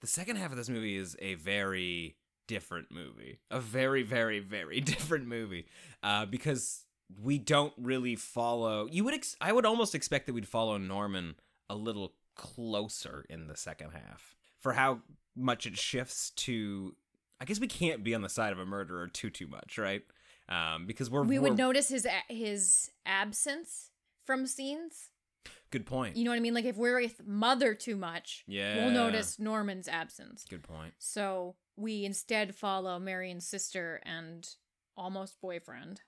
The second half of this movie is a very different movie, a very very very different movie, uh, because we don't really follow. You would ex- I would almost expect that we'd follow Norman a little closer in the second half for how much it shifts to I guess we can't be on the side of a murderer too too much, right? Um, because we're We we're, would notice his a- his absence from scenes. Good point. You know what I mean? Like if we're with mother too much, yeah, we'll notice Norman's absence. Good point. So we instead follow Marion's sister and almost boyfriend.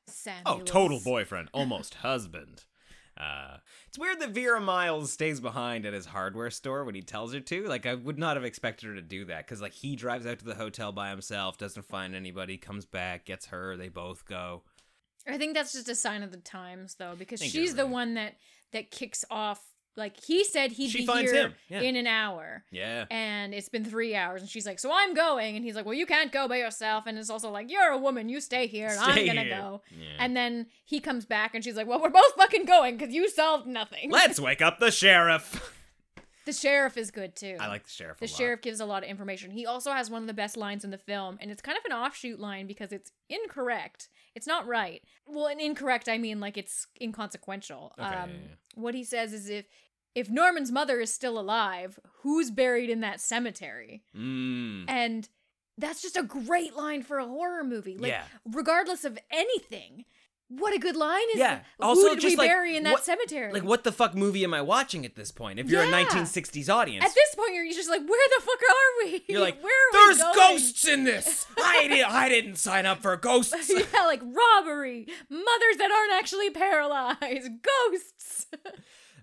Oh, total boyfriend, almost husband. Uh, it's weird that Vera Miles stays behind at his hardware store when he tells her to. Like, I would not have expected her to do that because, like, he drives out to the hotel by himself, doesn't find anybody, comes back, gets her, they both go. I think that's just a sign of the times, though, because she's you're the right. one that that kicks off. Like he said, he'd She be finds here yeah. in an hour, Yeah. and it's been three hours, and she's like, "So I'm going," and he's like, "Well, you can't go by yourself," and it's also like, "You're a woman, you stay here, and I'm gonna here. go." Yeah. And then he comes back, and she's like, "Well, we're both fucking going because you solved nothing." Let's wake up the sheriff. The sheriff is good too. I like the sheriff. The a lot. sheriff gives a lot of information. He also has one of the best lines in the film, and it's kind of an offshoot line because it's incorrect. It's not right. Well, and incorrect, I mean like it's inconsequential. Okay, um, yeah, yeah. What he says is if if Norman's mother is still alive, who's buried in that cemetery? Mm. And that's just a great line for a horror movie. Like, Yeah. regardless of anything, what a good line is Yeah. that? Also, Who did just we like, bury in that what- cemetery? Like, what the fuck movie am I watching at this point? If you're a 1960s audience, At this point, you're just like, where the fuck are we? you're like, where are there's we going? ghosts in this. I didn't. I didn't sign up for ghosts. yeah, like robbery, mothers that aren't actually paralyzed, ghosts.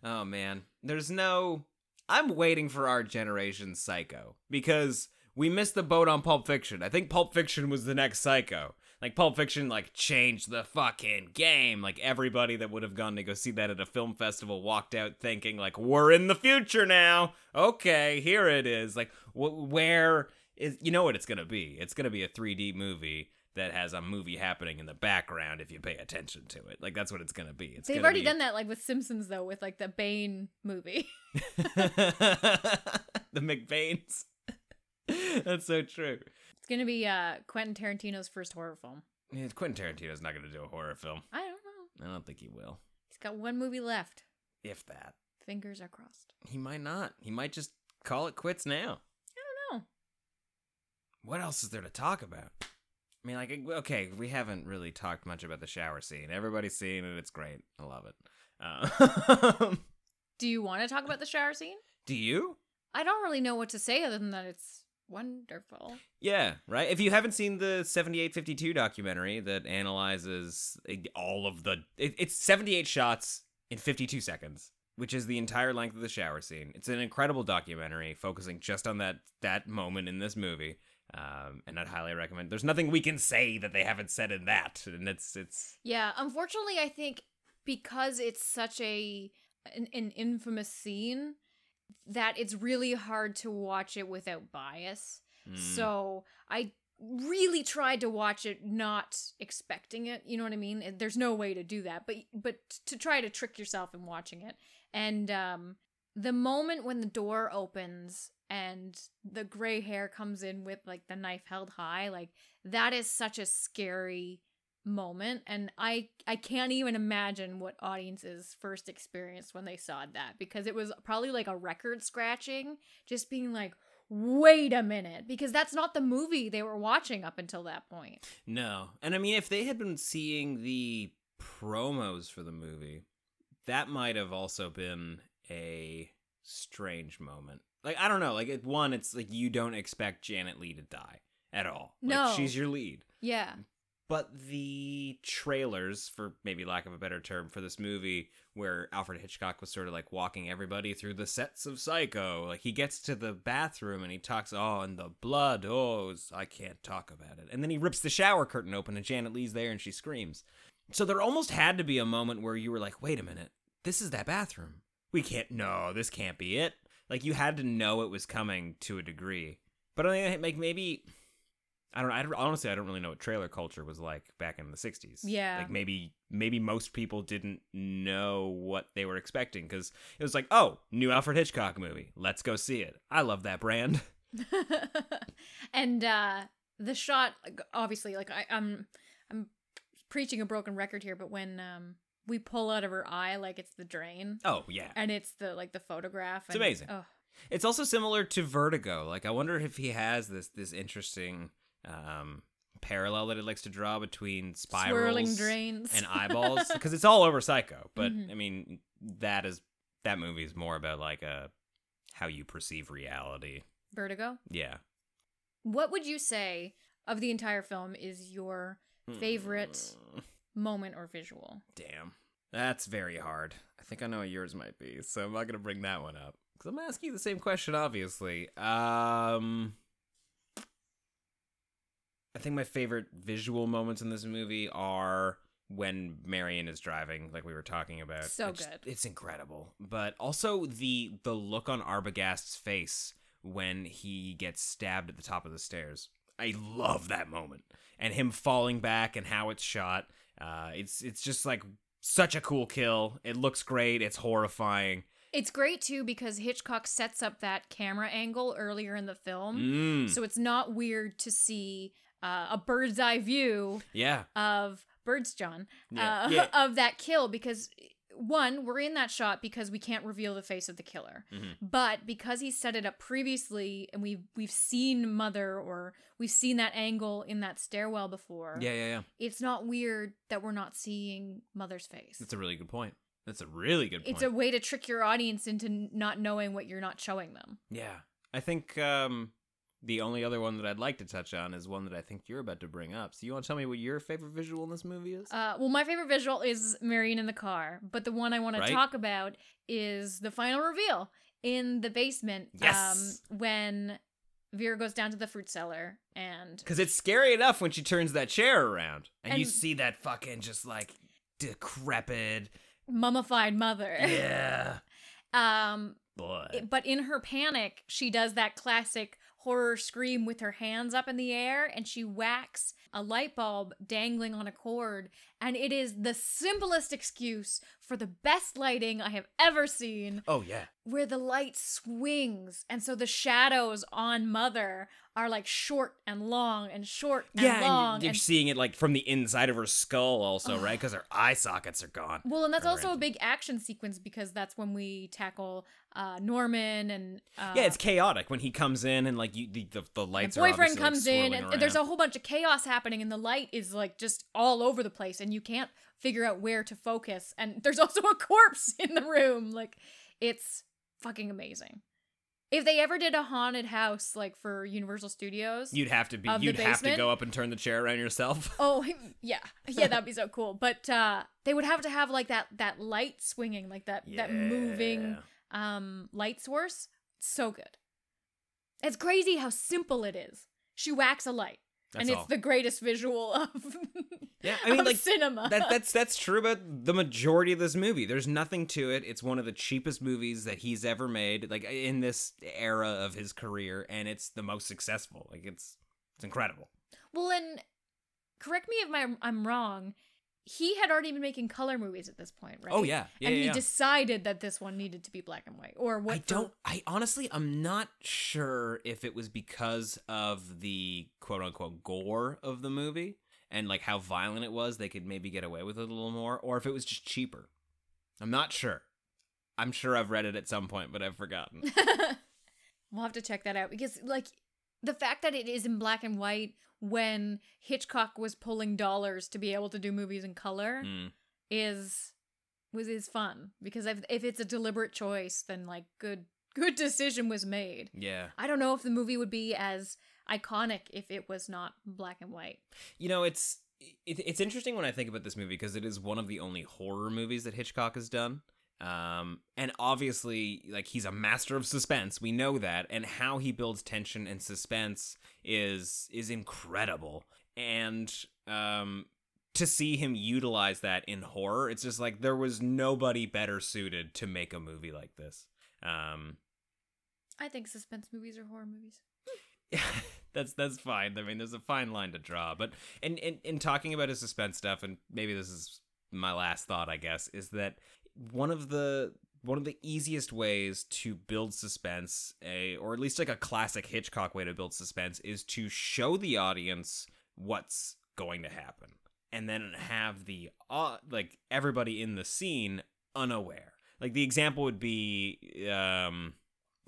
Oh man, there's no. I'm waiting for our generation Psycho because we missed the boat on Pulp Fiction. I think Pulp Fiction was the next Psycho. Like Pulp Fiction, like changed the fucking game. Like everybody that would have gone to go see that at a film festival walked out thinking like we're in the future now. Okay, here it is. Like wh- where is you know what it's gonna be? It's gonna be a 3D movie that has a movie happening in the background if you pay attention to it. Like that's what it's gonna be. It's They've already be- done that like with Simpsons though, with like the Bane movie. the McBains. That's so true. It's gonna be uh Quentin Tarantino's first horror film. Yeah, Quentin Tarantino's not going to do a horror film. I don't know. I don't think he will. He's got one movie left. If that. Fingers are crossed. He might not. He might just call it quits now. I don't know. What else is there to talk about? I mean, like, okay, we haven't really talked much about the shower scene. Everybody's seen it. It's great. I love it. Uh, Do you want to talk about the shower scene? do you? I don't really know what to say other than that it's wonderful. Yeah, right. If you haven't seen the 7852 documentary that analyzes eh, all of the it, it's 78 shots in 52 seconds, which is the entire length of the shower scene. It's an incredible documentary focusing just on that that moment in this movie. Um, and I'd highly recommend. There's nothing we can say that they haven't said in that, and it's it's Yeah, unfortunately, I think because it's such a an, an infamous scene that it's really hard to watch it without bias. mm, So I really tried to watch it not expecting it. You know what I mean? There's no way to do that, but but to try to trick yourself in watching it. And um, the moment when the door opens and the gray hair comes in with like the knife held high, like that is such a scary moment and i i can't even imagine what audiences first experienced when they saw that because it was probably like a record scratching just being like wait a minute because that's not the movie they were watching up until that point no. And I mean, if they had been seeing the promos for the movie, that might have also been a strange moment. Like I don't know. Like it, one, it's like you don't expect Janet Leigh to die at all. Like, No. she's your lead. yeah But the trailers, for maybe lack of a better term, for this movie, where Alfred Hitchcock was sort of like walking everybody through the sets of Psycho, like he gets to the bathroom and he talks, oh, and the blood, oh, I can't talk about it. And then he rips the shower curtain open and Janet Leigh's there and she screams. So there almost had to be a moment where you were like, wait a minute, this is that bathroom. We can't, no, this can't be it. Like you had to know it was coming to a degree. But I think maybe I don't know. I don't- honestly, I don't really know what trailer culture was like back in the '60s. Yeah. like maybe maybe most people didn't know what they were expecting because it was like, oh, new Alfred Hitchcock movie, let's go see it. I love that brand. and uh the shot obviously like I, i'm i'm preaching a broken record here but when um we pull out of her eye like it's the drain Oh yeah, and it's the like the photograph It's and, amazing. oh it's also similar to Vertigo. Like I wonder if he has this this interesting um parallel that it likes to draw between spirals swirling drains and eyeballs because it's all over Psycho. But Mhm. I mean, that is that movie is more about like a how you perceive reality. vertigo Yeah. what would you say of the entire film is your favorite Mm, moment or visual Damn. That's very hard. I think I know what yours might be, so I'm not gonna bring that one up. Because I'm asking you the same question, obviously. Um I think my favorite visual moments in this movie are when Marion is driving, like we were talking about. So It's- good. It's incredible. But also the the look on Arbogast's face when he gets stabbed at the top of the stairs. I love that moment. And him falling back and how it's shot. Uh, it's it's just like such a cool kill. It looks great. It's horrifying. it's great too because hitchcock sets up that camera angle earlier in the film Mm, so it's not weird to see uh, a bird's eye view yeah. of Birds John Yeah, uh, yeah. of that kill because one we're in that shot because we can't reveal the face of the killer Mhm. but because he set it up previously and we've we've seen mother or we've seen that angle in that stairwell before Yeah, yeah, yeah. it's not weird that we're not seeing mother's face That's a really good point. That's a really good point. it's a way to trick your audience into not knowing what you're not showing them Yeah. I think um, the only other one that I'd like to touch on is one that I think you're about to bring up. So you want to tell me what your favorite visual in this movie is? Uh, well, my favorite visual is Marion in the car, but the one I want Right. to talk about is the final reveal in the basement. Yes. Um, when Vera goes down to the fruit cellar and Because it's scary enough when she turns that chair around and, you see that fucking just like decrepit. mummified mother. Yeah. um But it- but in her panic, she does that classic horror scream with her hands up in the air and she whacks a light bulb dangling on a cord. And it is the simplest excuse for the best lighting I have ever seen, oh yeah. where the light swings. And so the shadows on Mother are like short and long and short and yeah, long. and you're and- seeing it like from the inside of her skull, also, right? Because her eye sockets are gone. well, and that's also a big action sequence because that's when we tackle uh, Norman and uh, yeah, it's chaotic when he comes in and like you, the the, the lights. boyfriend obviously, like, comes in and there's a whole bunch of chaos happening and the light is like just all over the place and you can't figure out where to focus and there's also a corpse in the room like it's fucking amazing if they ever did a haunted house like for universal studios You'd have to be. You'd have to go up and turn the chair around yourself. oh yeah yeah that'd be so cool but uh they would have to have like that that light swinging like that that moving um light source so good it's crazy how simple it is she whacks a light That's and all. it's the greatest visual of Yeah, I mean, like cinema that. That's that's true about the majority of this movie. There's nothing to it. It's one of the cheapest movies that he's ever made, like in this era of his career, and it's the most successful. Like it's it's incredible. well and correct me if my, i'm wrong he had already been making color movies at this point right Oh yeah, yeah, and yeah, he yeah. decided that this one needed to be black and white or what I for- don't. I honestly, I'm not sure if it was because of the quote unquote gore of the movie and like how violent it was. They could maybe get away with it a little more, or if it was just cheaper. I'm not sure. I'm sure I've read it at some point, but I've forgotten. we'll have to check that out because like the fact that it is in black and white when hitchcock was pulling dollars to be able to do movies in color Mm. is was is fun because if, if it's a deliberate choice then like good good decision was made Yeah. i don't know if the movie would be as iconic if it was not black and white You know, it's it, it's interesting when I think about this movie because it is one of the only horror movies that Hitchcock has done. Um, and obviously, like he's a master of suspense. We know that, and how he builds tension and suspense is is incredible. And um, to see him utilize that in horror, it's just like there was nobody better suited to make a movie like this. Um, i think suspense movies are horror movies that's that's fine. I mean, there's a fine line to draw. But in, in in talking about his suspense stuff, and maybe this is my last thought, I guess, is that one of the one of the easiest ways to build suspense, a or at least like a classic Hitchcock way to build suspense, is to show the audience what's going to happen, and then have the uh, like everybody in the scene unaware. Like the example would be, um,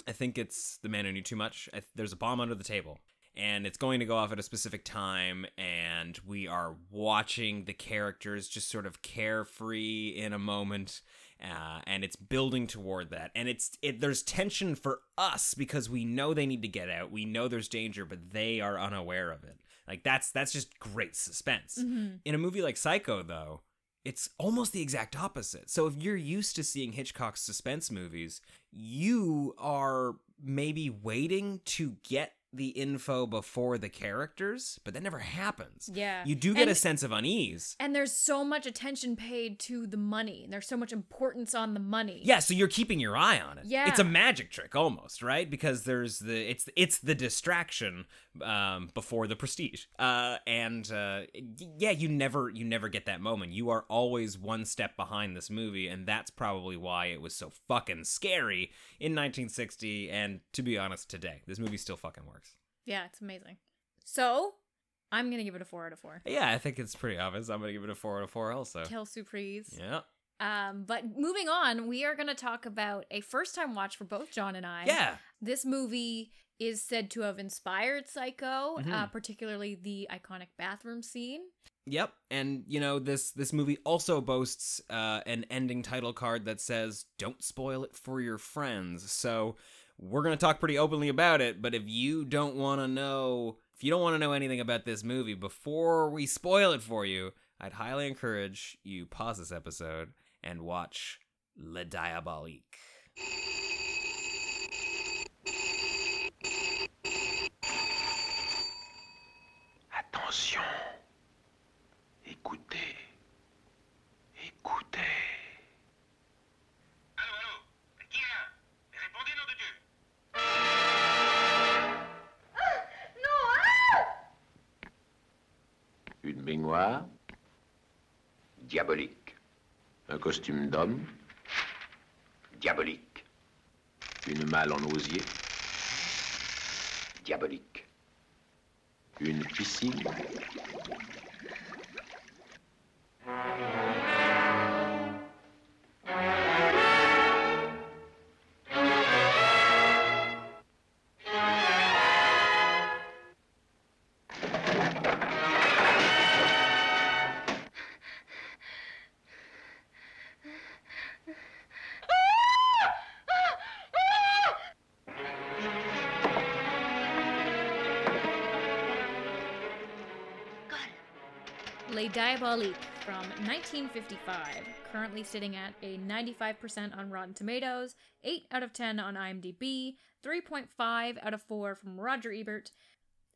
I think it's the man who knew too much. I, there's a bomb under the table, and it's going to go off at a specific time, and we are watching the characters just sort of carefree in a moment. Uh, and it's building toward that, and it's it. There's tension for us because we know they need to get out. We know there's danger, but they are unaware of it. Like that's that's just great suspense. Mhm. In a movie like Psycho, though, it's almost the exact opposite. So if you're used to seeing Hitchcock's suspense movies, you are maybe waiting to get the info before the characters, but that never happens. Yeah. You do get a sense of unease. And there's so much attention paid to the money. There's so much importance on the money. Yeah, so you're keeping your eye on it. Yeah. it's a magic trick almost, right? Because there's the it's it's the distraction um, before the prestige. Uh, and uh, yeah, you never you never get that moment. You are always one step behind this movie, and that's probably why it was so fucking scary in 1960. And to be honest, today this movie still fucking works. Yeah, it's amazing. So, I'm going to give it a 4 out of 4. Yeah, I think it's pretty obvious. I'm gonna give it a four out of four. Also, Kill Surprise. yeah, Um, but moving on, we are going to talk about a first time watch for both John and I. yeah. This movie is said to have inspired Psycho, uh, Mhm. particularly the iconic bathroom scene. Yep, and you know this this movie also boasts uh, an ending title card that says "Don't spoil it for your friends." So we're going to talk pretty openly about it, but if you don't want to know, if you don't want to know anything about this movie before we spoil it for you, I'd highly encourage you pause this episode and watch Le Diabolique. Attention. Diabolique. Un costume d'homme. Diabolique. Une malle en osier. Diabolique. Une piscine. Les Diaboliques from 1955, currently sitting at a 95% on Rotten Tomatoes, 8 out of 10 on IMDb, 3.5 out of 4 from Roger Ebert,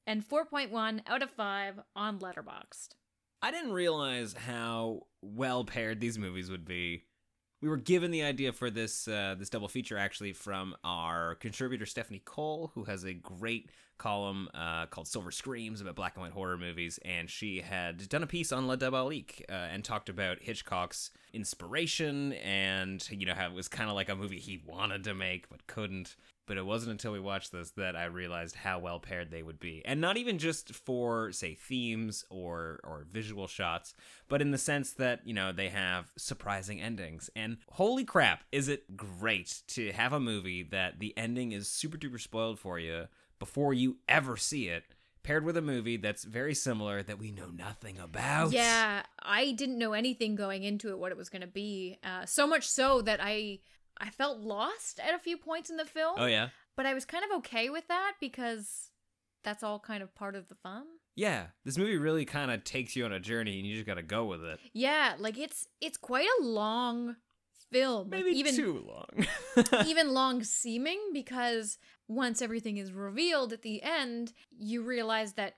and 4.1 out of 5 on Letterboxd. I didn't realize how well paired these movies would be. We were given the idea for this uh, this double feature actually from our contributor Stephanie Cole, who has a great column uh, called Silver Screams about black and white horror movies, and she had done a piece on La Diabolique uh, and talked about Hitchcock's inspiration and you know how it was kind of like a movie he wanted to make but couldn't. But it wasn't until we watched this that I realized how well paired they would be, and not even just for say themes or or visual shots, but in the sense that you know they have surprising endings. And holy crap, is it great to have a movie that the ending is super duper spoiled for you before you ever see it, paired with a movie that's very similar that we know nothing about. Yeah, I didn't know anything going into it what it was going to be. Uh, so much so that I I felt lost at a few points in the film. Oh yeah. But I was kind of okay with that because that's all kind of part of the fun. Yeah, this movie really kind of takes you on a journey, and you just got to go with it. Yeah, like it's it's quite a long film. like, Maybe even too long. even long seeming because once everything is revealed at the end, you realize that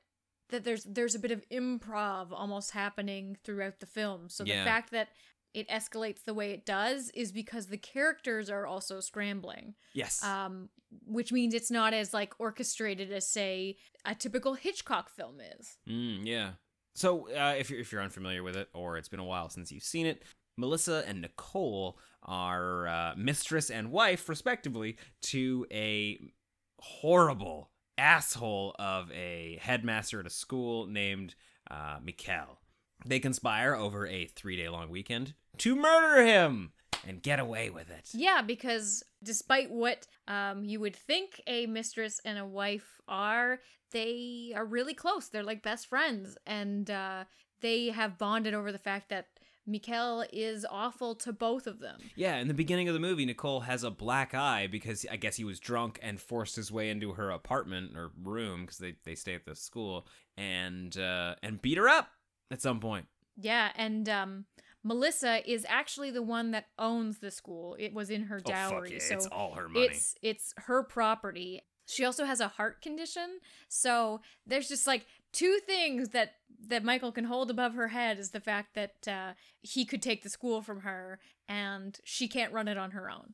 that there's there's a bit of improv almost happening throughout the film. So Yeah. the fact that it escalates the way it does is because the characters are also scrambling. yes. Um which means it's not as like orchestrated as say a typical Hitchcock film is. Mm, yeah. So uh, if you're if you're unfamiliar with it, or it's been a while since you've seen it, Melissa and Nicole are uh, mistress and wife, respectively, to a horrible asshole of a headmaster at a school named uh, Mikkel. They conspire over a three day long weekend to murder him and get away with it. Yeah, because despite what um, you would think a mistress and a wife are, they are really close. They're like best friends, and uh, they have bonded over the fact that Mikkel is awful to both of them. Yeah, in the beginning of the movie, Nicole has a black eye because I guess he was drunk and forced his way into her apartment or room because they, they stay at the school and uh, and beat her up at some point. Yeah, and um, Melissa is actually the one that owns the school. It was in her dowry, so it's all her money. it's it's her property. She also has a heart condition, so there's just like two things that that Michael can hold above her head is the fact that uh, he could take the school from her and she can't run it on her own.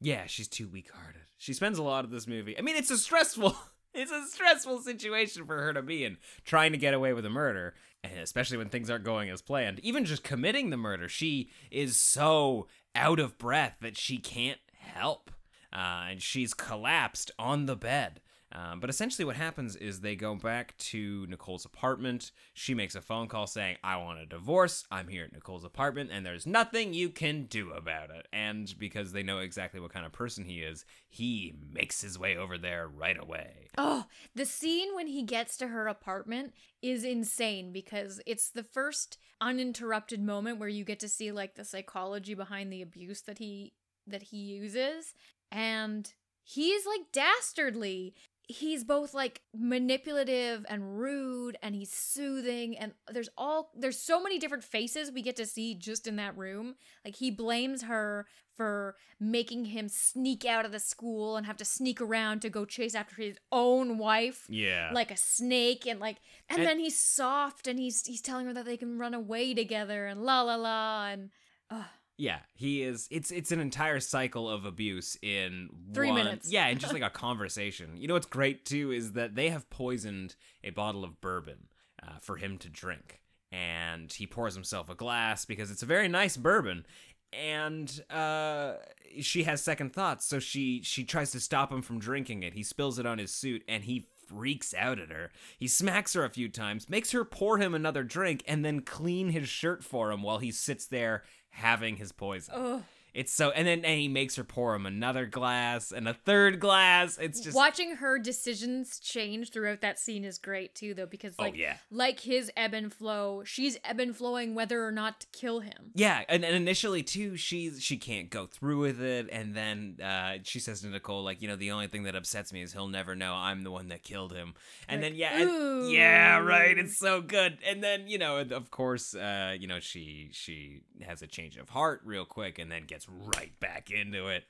Yeah, she's too weak-hearted. She spends a lot of this movie. I mean, it's a stressful, it's a stressful situation for her to be in, trying to get away with a murder, and especially when things aren't going as planned. Even just committing the murder, she is so out of breath that she can't help, uh, and she's collapsed on the bed. Um, but essentially, what happens is they go back to Nicole's apartment. She makes a phone call saying, I want a divorce. I'm here at Nicole's apartment, and there's nothing you can do about it. And because they know exactly what kind of person he is, he makes his way over there right away. Oh, the scene when he gets to her apartment is insane because it's the first uninterrupted moment where you get to see like the psychology behind the abuse that he that he uses and he's like dastardly. He's both like manipulative and rude and he's soothing and there's all there's so many different faces we get to see just in that room like he blames her for making him sneak out of the school and have to sneak around to go chase after his own wife Yeah. like a snake and like and, And- then he's soft and he's he's telling her that they can run away together and la la la and uh, Yeah, he is. It's it's an entire cycle of abuse in Three one- minutes. Yeah, and just like a conversation. You know what's great too is that they have poisoned a bottle of bourbon uh, for him to drink, and he pours himself a glass because it's a very nice bourbon. And uh, she has second thoughts, so she she tries to stop him from drinking it. He spills it on his suit, and he freaks out at her. He smacks her a few times, makes her pour him another drink, and then clean his shirt for him while he sits there having his poison. ugh. It's so, and then and he makes her pour him another glass and a third glass. It's just watching her decisions change throughout that scene is great too though because Oh, like yeah. like his ebb and flow she's ebb and flowing whether or not to kill him yeah. And, and initially too, she's she can't go through with it, and then uh, she says to Nicole, like, you know, the only thing that upsets me is he'll never know I'm the one that killed him. And Like, then yeah, and- yeah, right. It's so good. And then you know, of course, uh, you know, she she has a change of heart real quick, and then gets right back into it.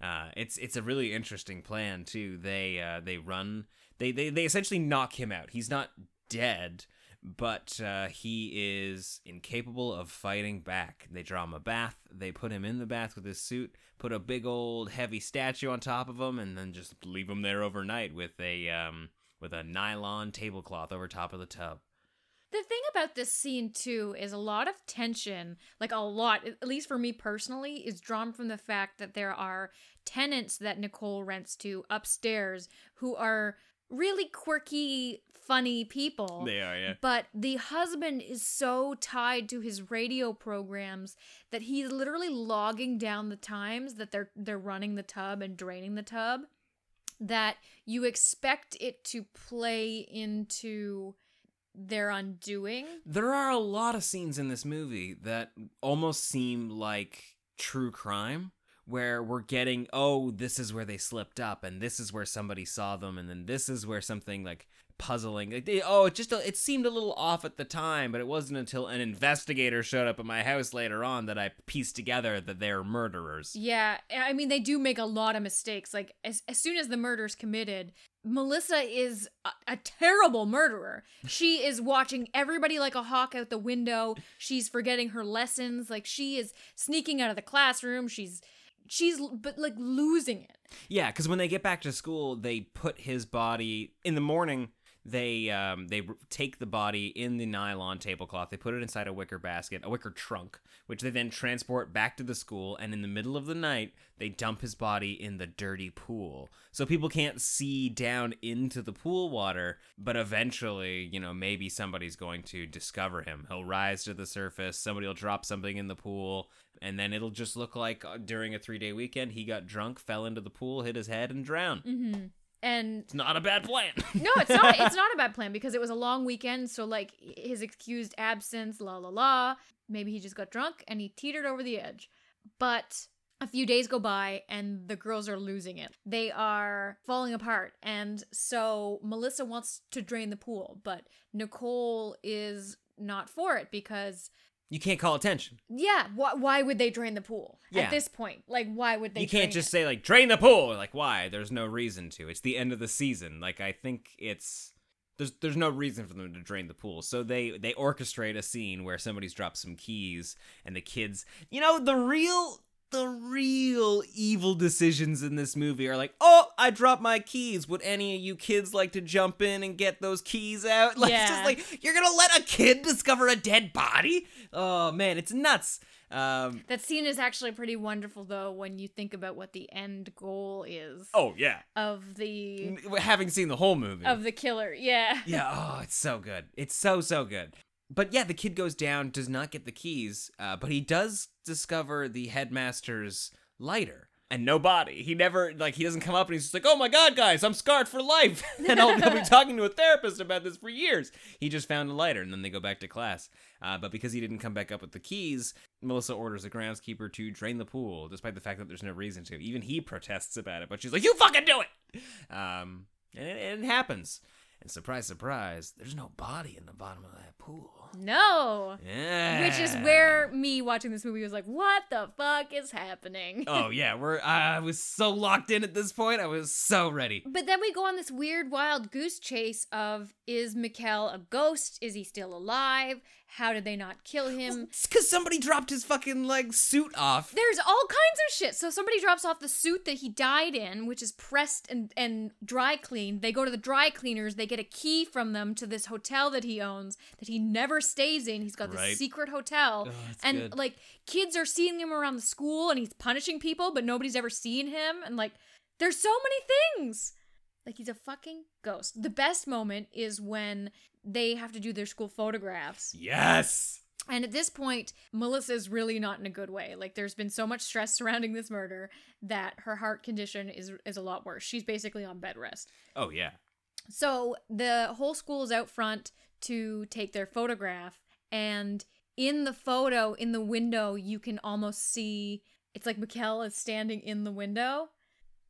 Uh, it's it's a really interesting plan too. They uh, they run they, they they essentially knock him out. He's not dead, but uh, he is incapable of fighting back. They draw him a bath. They put him in the bath with his suit. Put a big old heavy statue on top of him, and then just leave him there overnight with a um with a nylon tablecloth over top of the tub. The thing about this scene too is a lot of tension like a lot at least for me personally is drawn from the fact that there are tenants that nicole rents to upstairs who are really quirky funny people They are, yeah. But the husband is so tied to his radio programs that he's literally logging down the times that they're they're running the tub and draining the tub that you expect it to play into their undoing. There are a lot of scenes in this movie that almost seem like true crime where we're getting oh this is where they slipped up and this is where somebody saw them and then this is where something like puzzling like they, oh it just it seemed a little off at the time but it wasn't until an investigator showed up at my house later on that I pieced together that they're murderers Yeah, I mean they do make a lot of mistakes. Like as as soon as the murder's committed, Melissa is a, a terrible murderer. She is watching everybody like a hawk out the window. She's forgetting her lessons. Like she is sneaking out of the classroom. She's she's but like losing it. Yeah, because when they get back to school, they put his body in the morning. They um they take the body in the nylon tablecloth. They put it inside a wicker basket, a wicker trunk, which they then transport back to the school. And in the middle of the night, they dump his body in the dirty pool, so people can't see down into the pool water. But eventually, you know, maybe somebody's going to discover him. He'll rise to the surface. Somebody will drop something in the pool, and then it'll just look like uh, during a three day weekend, he got drunk, fell into the pool, hit his head, and drowned. Mm-hmm. And It's not a bad plan. no, it's not. It's not a bad plan because it was a long weekend. So like his excused absence, la la la. Maybe he just got drunk and he teetered over the edge. But a few days go by and the girls are losing it. They are falling apart. And so Melissa wants to drain the pool, but Nicole is not for it because you can't call attention. yeah, wh- why would they drain the pool Yeah. at this point? Like why would they you can't just it? say like drain the pool. Like why? There's no reason to. It's the end of the season. Like I think it's there's there's no reason for them to drain the pool. So they they orchestrate a scene where somebody's dropped some keys and the kids, you know, the real the real evil decisions in this movie are like, "Oh, I dropped my keys. Would any of you kids like to jump in and get those keys out?" Like it's Yeah. just like you're to let a kid discover a dead body? Oh man, it's nuts. Um That scene is actually pretty wonderful though when you think about what the end goal is Oh yeah. of the having seen the whole movie. of the killer. Yeah. yeah, oh, it's so good. It's so so good. But yeah, the kid goes down, does not get the keys, uh, but he does discover the headmaster's lighter and no body. He never like he doesn't come up and he's just like, "Oh my god, guys, I'm scarred for life," and I'll, I'll be talking to a therapist about this for years. He just found a lighter, and then they go back to class. Uh, but because he didn't come back up with the keys, Melissa orders the groundskeeper to drain the pool, despite the fact that there's no reason to. Even he protests about it, but she's like, "You fucking do it!" Um, And it, and it happens. And surprise, surprise, there's no body in the bottom of that pool. No. Yeah. Which is where me watching this movie was like, what the fuck is happening? Oh yeah, we're. I was so locked in at this point. I was so ready. But then we go on this weird wild goose chase of is Mikkel a ghost? Is he still alive? How did they not kill him? It's because somebody dropped his fucking like suit off. There's all kinds of shit. So somebody drops off the suit that he died in, which is pressed and, and dry cleaned. They go to the dry cleaners. They get a key from them to this hotel that he owns that he never stays in. He's got this Right. secret hotel. Oh, that's and good. like kids are seeing him around the school and he's punishing people, but nobody's ever seen him. And like there's so many things. Like he's a fucking ghost. The best moment is when they have to do their school photographs. Yes. And at this point, Melissa is really not in a good way. Like there's been so much stress surrounding this murder that her heart condition is is a lot worse. She's basically on bed rest. Oh yeah. So the whole school is out front to take their photograph and in the photo in the window you can almost see it's like Mikkel is standing in the window,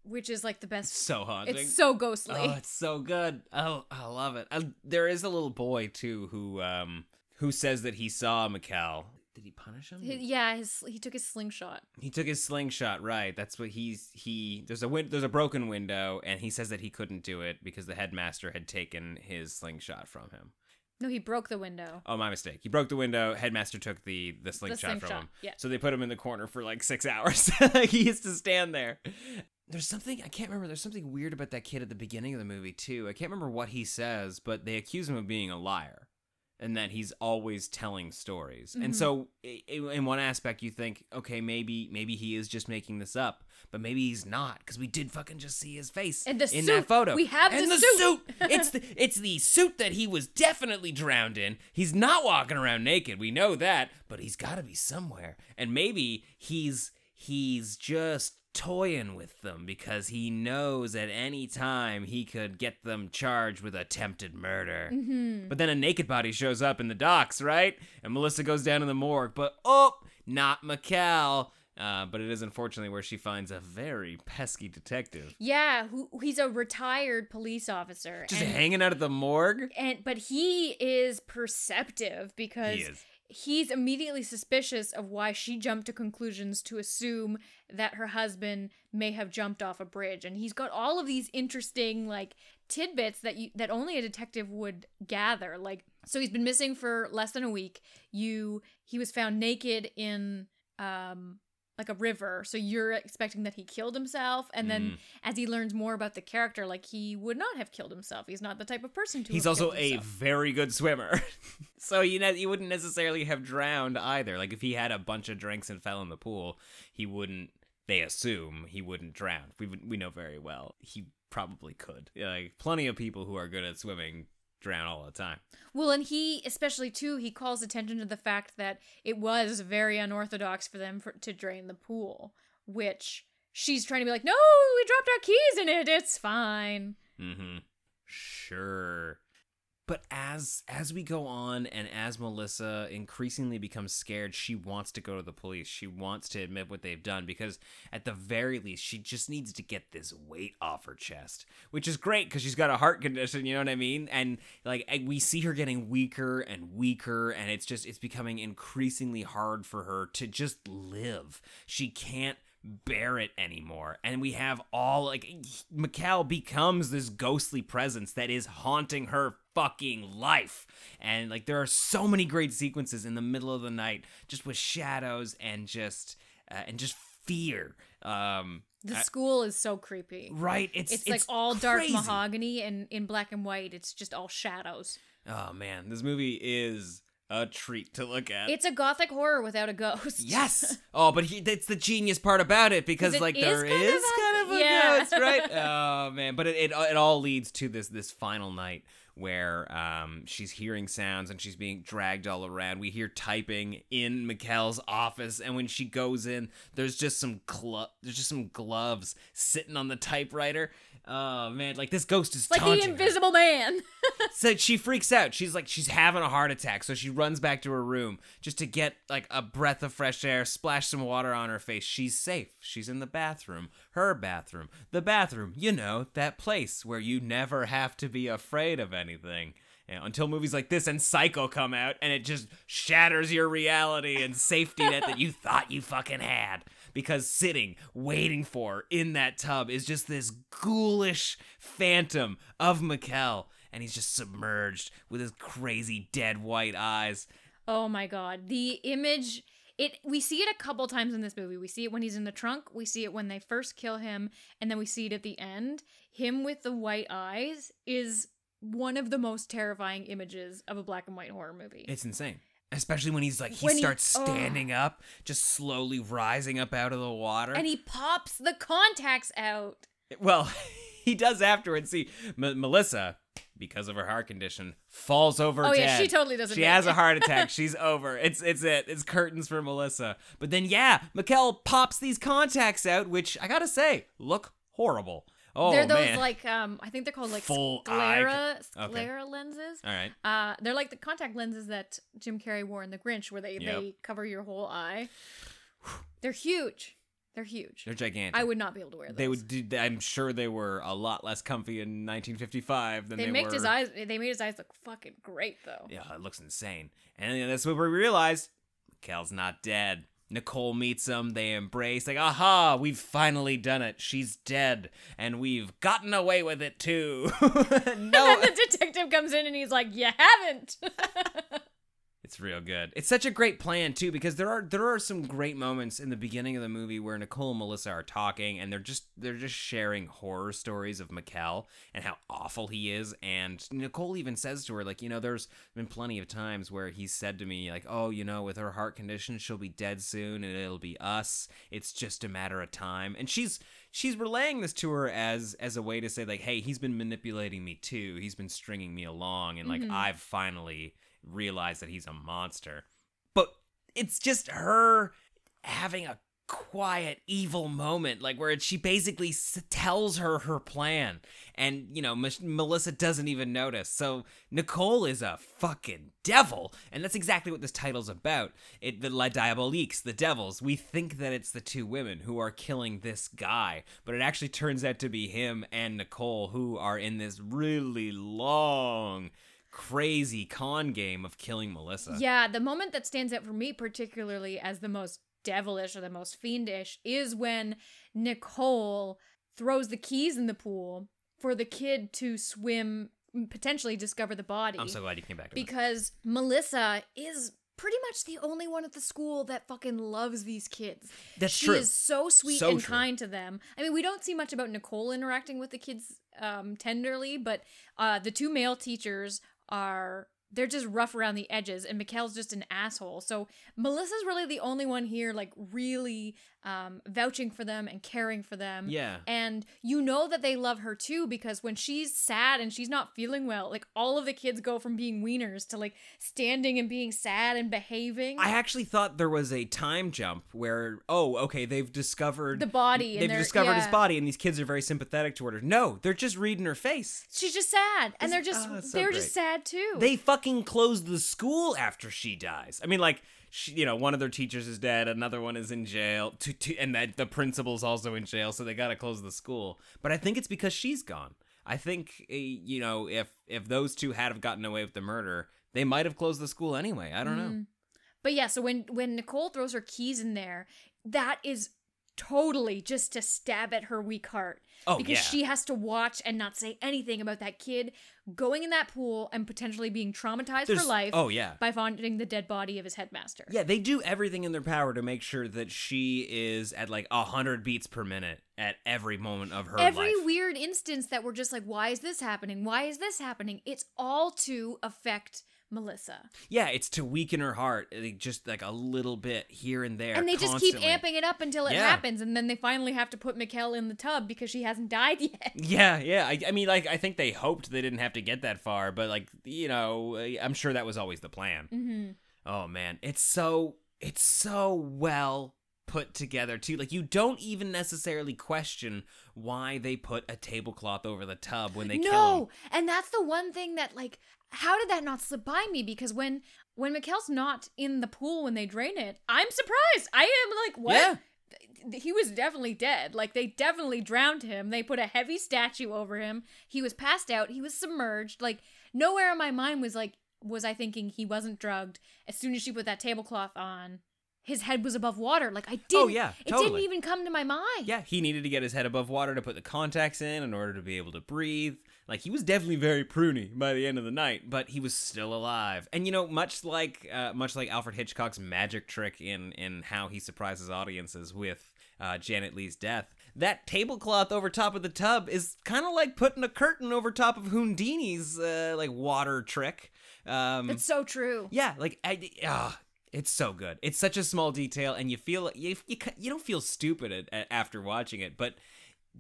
which is like the best So haunting. It's so ghostly. Oh, it's so good. Oh, I love it. I, there is a little boy too who um who says that he saw Mikkel. Did he punish him? Hi- yeah, his, he took his slingshot. He took his slingshot, right? That's what he's he. There's a win- there's a broken window, and he says that he couldn't do it because the headmaster had taken his slingshot from him. No, he broke the window. Oh, my mistake. He broke the window. Headmaster took the the slingshot, from slingshot, him. yeah. So they put him in the corner for like six hours. he used to stand there. There's something I can't remember. There's something weird about that kid at the beginning of the movie too. I can't remember what he says, but they accuse him of being a liar, and that he's always telling stories. Mm-hmm. And so, in one aspect, you think, okay, maybe maybe he is just making this up, but maybe he's not because we did fucking just see his face And the in suit. that photo. We have and the the suit. it's the it's the suit that he was definitely drowned in. He's not walking around naked. We know that, but he's got to be somewhere. And maybe he's he's just toying with them because he knows at any time he could get them charged with attempted murder. Mm-hmm. But then a naked body shows up in the docks, right? And Melissa goes down to the morgue, but oh, not Mikkel. Uh, but it is unfortunately where she finds a very pesky detective Yeah, who he's a retired police officer. just and, hanging out at the morgue. and but he is perceptive because He is. He's immediately suspicious of why she jumped to conclusions to assume that her husband may have jumped off a bridge. And he's got all of these interesting like tidbits that you that only a detective would gather. Like so he's been missing for less than a week. You he was found naked in um like a river so you're expecting that he killed himself and then Mm. as he learns more about the character like he would not have killed himself he's not the type of person to He's also a very good swimmer. so you know you wouldn't necessarily have drowned either. Like if he had a bunch of drinks and fell in the pool, he wouldn't they assume he wouldn't drown. We would- we know very well. He probably could. Like plenty of people who are good at swimming drown all the time. Well, and he, especially too, he calls attention to the fact that it was very unorthodox for them for, to drain the pool, which she's trying to be like, no, we dropped our keys in it. It's fine. Mm-hmm. Sure. But as as we go on and as Melissa increasingly becomes scared, she wants to go to the police. She wants to admit what they've done because at the very least she just needs to get this weight off her chest, which is great because she's got a heart condition, you know what I mean? And like we see her getting weaker and weaker and it's just it's becoming increasingly hard for her to just live. She can't bear it anymore. And we have all like Mikkel becomes this ghostly presence that is haunting her fucking life. And like there are so many great sequences in the middle of the night just with shadows and just uh, and just fear. Um The I- school is so creepy. right, it's It's, like all dark crazy. mahogany and in black and white. It's just all shadows. Oh man, this movie is a treat to look at. It's a gothic horror without a ghost. Yes. Oh, but he, that's the genius part about it because like is there kind is of a- kind of a yeah. ghost, right? Oh man, but it, it it all leads to this this final night where um, she's hearing sounds and she's being dragged all around. We hear typing in Mikkel's office, and when she goes in, there's just some glo- there's just some gloves sitting on the typewriter. Oh man, like this ghost is Like the taunting her. invisible man. So she freaks out. She's like she's having a heart attack, so she runs back to her room just to get like a breath of fresh air, splash some water on her face. She's safe. She's in the bathroom. Her bathroom. The bathroom, you know, that place where you never have to be afraid of anything. You know, until movies like this and Psycho come out and it just shatters your reality and safety net that you thought you fucking had. Because sitting, waiting for in that tub is just this ghoulish phantom of Mikkel and he's just submerged with his crazy dead white eyes. Oh my god. The image it we see it a couple times in this movie. We see it when he's in the trunk, we see it when they first kill him, and then we see it at the end. Him with the white eyes is one of the most terrifying images of a black and white horror movie. It's insane. Especially when he's like he When he- starts oh. standing up, just slowly rising up out of the water. and he pops the contacts out. well, he does afterwards. See, M- Melissa, because of her heart condition, falls over Oh, dead. yeah, she totally doesn't She has a heart attack. She's over. It's it's it. It's curtains for Melissa. But then yeah, Mikkel pops these contacts out, which I gotta say look horrible. Oh they're those man. like um I think they're called like Full eye sclera okay. sclera lenses. All right. Uh, they're like the contact lenses that Jim Carrey wore in The Grinch, where they Yep. they cover your whole eye. They're huge. They're huge. They're gigantic. I would not be able to wear those. They would. Do, I'm sure they were a lot less comfy in 1955 than They, they, made were. his eyes. They made his eyes look fucking great, though. Yeah, it looks insane. And that's what we realize. Kel's not dead. Nicole meets him. They embrace. Like, aha, we've finally done it. She's dead, and we've gotten away with it too. no, And then the detective comes in and he's like, "You haven't." It's real good. It's such a great plan too because there are there are some great moments in the beginning of the movie where Nicole and Melissa are talking and they're just they're just sharing horror stories of Mikkel and how awful he is. And Nicole even says to her like you know there's been plenty of times where he's said to me like oh you know with her heart condition she'll be dead soon and it'll be us. It's just a matter of time. And she's she's relaying this to her as as a way to say like hey he's been manipulating me too. He's been stringing me along and like mm-hmm. I've finally realize that he's a monster. But it's just her having a quiet evil moment like where she basically s- tells her her plan. And you know M- Melissa doesn't even notice. So Nicole is a fucking devil. And that's exactly what this title's about. It the La Diaboliques the devils. We think that it's the two women who are killing this guy but it actually turns out to be him and Nicole who are in this really long crazy con game of killing Melissa yeah, the moment that stands out for me, particularly as the most devilish or the most fiendish, is when Nicole throws the keys in the pool for the kid to swim, potentially discover the body. I'm so glad you came back to that. because Melissa is pretty much the only one at the school that fucking loves these kids. That's she true. is so sweet So and true. kind to them. I mean, we don't see much about Nicole interacting with the kids um, tenderly, but uh, the two male teachers are they're just rough around the edges, and Mikkel's just an asshole. So Melissa's really the only one here, like really um, vouching for them and caring for them. Yeah. And you know that they love her too because when she's sad and she's not feeling well, like all of the kids go from being wieners to like standing and being sad and behaving. I actually thought there was a time jump where, oh, okay, they've discovered The body They've discovered his body, and these kids are very sympathetic toward her. No, they're just reading her face. she's just sad, and they're just oh, so they're great. just sad too. They fucking closed the school after she dies. I mean, like, she, you know, one of their teachers is dead, another one is in jail, to, to, and that the principal's also in jail, so they got to close the school. But I think it's because she's gone. I think, eh, you know, if if those two had have gotten away with the murder, they might have closed the school anyway. I don't know. But yeah, so when when Nicole throws her keys in there, that is totally just to stab at her weak heart. Oh, because yeah. she has to watch and not say anything about that kid going in that pool and potentially being traumatized There's- for life. oh, yeah. by finding the dead body of his headmaster. Yeah, they do everything in their power to make sure that she is at like a hundred beats per minute at every moment of her Every life. weird instance that we're just like, why is this happening? Why is this happening? It's all to affect Melissa. Yeah, it's to weaken her heart, like, just like a little bit here and there. and they just keep amping it up until it Yeah. happens, and then they finally have to put Mikkel in the tub because she hasn't died yet. Yeah, yeah. I, I mean, like, I think they hoped they didn't have to get that far, but like, you know, I'm sure that was always the plan. Mm-hmm. Oh man, it's so it's so well put together too. Like, you don't even necessarily question why they put a tablecloth over the tub when they kill him. no, and that's the one thing that like, how did that not slip by me? Because when when Mikkel's not in the pool when they drain it, I'm surprised. I am like, what? Yeah. He was definitely dead. Like they definitely drowned him. They put a heavy statue over him. He was passed out. He was submerged. Like nowhere in my mind was like was I thinking he wasn't drugged. As soon as she put that tablecloth on, his head was above water. Like I oh, didn't. Oh, yeah, totally. it didn't even come to my mind. Yeah, he needed to get his head above water to put the contacts in in order to be able to breathe. Like he was definitely very pruny by the end of the night, but he was still alive. And you know, much like uh, much like Alfred Hitchcock's magic trick in in how he surprises audiences with uh, Janet Leigh's death, that tablecloth over top of the tub is kind of like putting a curtain over top of Houdini's uh, like water trick. Um, That's so true. yeah, like I, ah, it's so good. It's such a small detail, and you feel you you, you don't feel stupid at, at, after watching it, but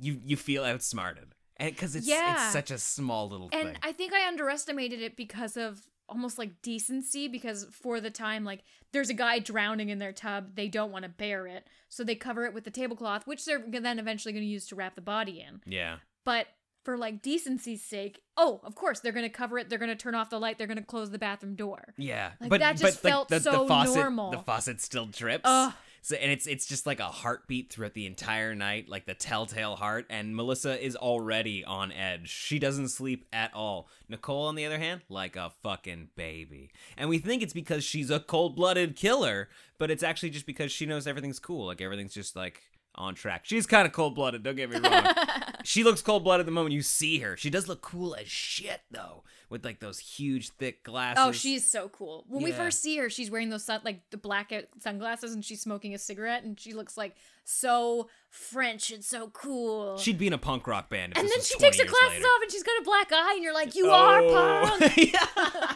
you you feel outsmarted, because it's Yeah. it's such a small little And thing. I think I underestimated it because of almost like decency because for the time like there's a guy drowning in their tub they don't want to bear it so they cover it with the tablecloth which they're then eventually going to use to wrap the body in yeah, but for like decency's sake oh of course they're going to cover it they're going to turn off the light they're going to close the bathroom door yeah, Like, but that just but felt like, the, so the faucet, normal. The faucet still drips. Ugh. So and it's it's just like a heartbeat throughout the entire night, like the telltale heart. And Melissa is already on edge. She doesn't sleep at all. Nicole, on the other hand, like a fucking baby. And we think it's because she's a cold-blooded killer, but it's actually just because she knows everything's cool. Like everything's just like on track. She's kind of cold-blooded. Don't get me wrong. she looks cold-blooded the moment you see her. She does look cool as shit though, with like those huge thick glasses. oh she's so cool when we first see her she's wearing those sun like the black uh, sunglasses and she's smoking a cigarette and she looks like so french and so cool She'd be in a punk rock band. If And then she takes her glasses later. off and she's got a black eye, and you're like, you are Oh. punk. yeah.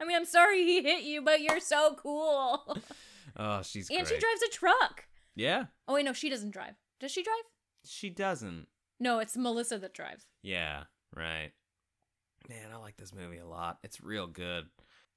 I mean, I'm sorry he hit you, but you're so cool. Oh, she's and great. she drives a truck. Yeah, Oh wait, no, she doesn't drive. Does she drive? she doesn't. No, it's Melissa that drives. Yeah, right. Man, I like this movie a lot. It's real good.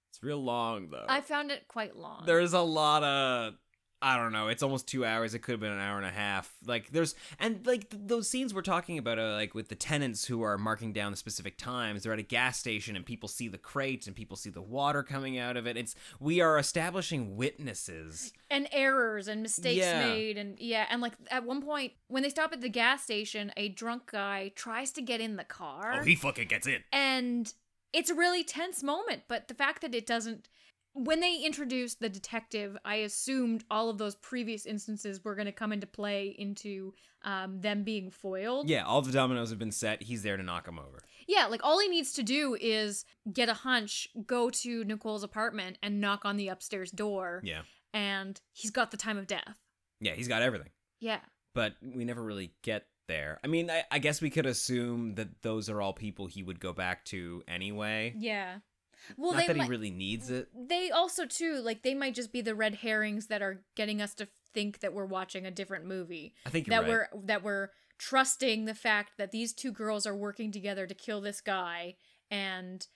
It's real long though. I found it quite long. There's a lot of I don't know. It's almost two hours. It could have been an hour and a half. Like there's and like th- those scenes we're talking about, are like with the tenants who are marking down the specific times. They're at a gas station and people see the crate and people see the water coming out of it. It's we are establishing witnesses. and errors and mistakes Yeah. made, and yeah, and like at one point when they stop at the gas station, a drunk guy tries to get in the car. Oh, he fucking gets in. and it's a really tense moment but the fact that it doesn't when they introduced the detective i assumed all of those previous instances were going to come into play into um, them being foiled Yeah, all the dominoes have been set. He's there to knock them over. yeah like all he needs to do is get a hunch go to nicole's apartment and knock on the upstairs door Yeah. and he's got the time of death Yeah, he's got everything. yeah But we never really get there. I mean, I, I guess we could assume that those are all people he would go back to anyway. yeah well Not they that might- he really needs it. they also too like they might just be the red herrings that are getting us to think that we're watching a different movie I think that right. we're that we're trusting the fact that these two girls are working together to kill this guy and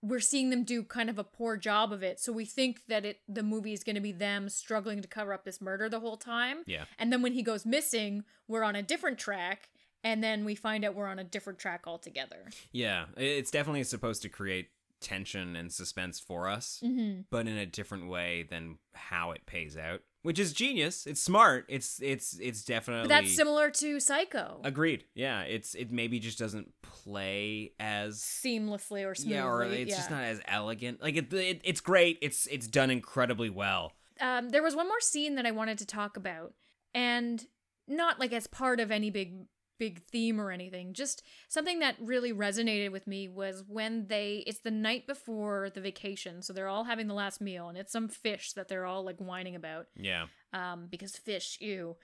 we're seeing them do kind of a poor job of it so we think that it the movie is going to be them struggling to cover up this murder the whole time Yeah. and then when he goes missing we're on a different track and then we find out we're on a different track altogether Yeah, it's definitely supposed to create tension and suspense for us, mm-hmm. but in a different way than how it pays out, which is genius. It's smart. It's it's it's definitely but that's similar to psycho Agreed. Yeah, it's it maybe just doesn't play as seamlessly or smoothly yeah, or it's just not as elegant. Like it, it it's great. It's it's done incredibly well. um, there was one more scene that I wanted to talk about, and not like as part of any big big theme or anything. Just something that really resonated with me was when they. It's the night before the vacation, so they're all having the last meal, and it's some fish that they're all like whining about, Yeah. um, because fish, ew.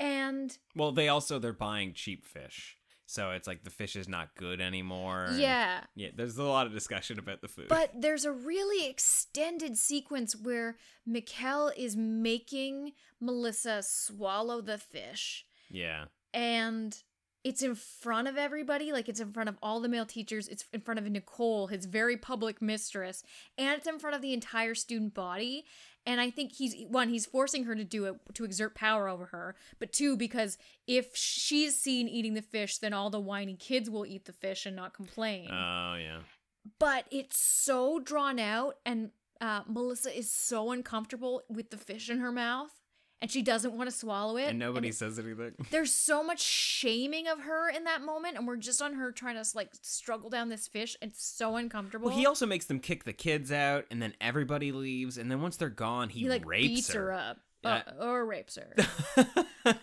And Well, they also they're buying cheap fish. So it's like the fish is not good anymore. Yeah. yeah. There's a lot of discussion about the food. But there's a really extended sequence where Mikkel is making Melissa swallow the fish. yeah, and it's in front of everybody like it's in front of all the male teachers it's in front of nicole his very public mistress and it's in front of the entire student body. And i think he's one he's forcing her to do it to exert power over her but two because if she's seen eating the fish then all the whiny kids will eat the fish and not complain. Oh yeah. but it's so drawn out and uh, melissa is so uncomfortable with the fish in her mouth and she doesn't want to swallow it And nobody it- says anything. there's so much shaming of her in that moment and we're just on her trying to like struggle down this fish it's so uncomfortable Well, he also makes them kick the kids out, and then everybody leaves, and then once they're gone, he, he like rapes beats her, up Yeah. uh, or rapes her.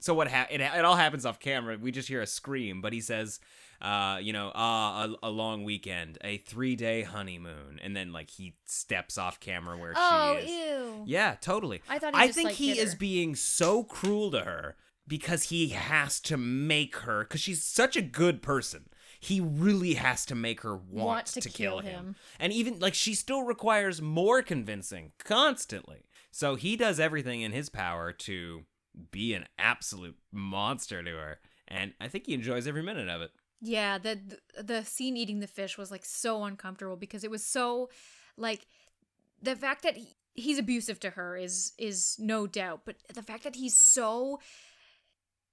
so what ha- it, it all happens off camera. We just hear a scream but he says uh you know ah a, a long weekend a three day honeymoon. And then like he steps off camera where oh she is. ew. Yeah totally. I thought he i just, think like, he is being so cruel to her because he has to make her because she's such a good person. He really has to make her want, Want to, to kill, kill him. him. and even like she still requires more convincing constantly. So he does everything in his power to be an absolute monster to her and i think he enjoys every minute of it. Yeah the the scene eating the fish was like so uncomfortable because it was so like the fact that he, he's abusive to her is is no doubt but the fact that he's so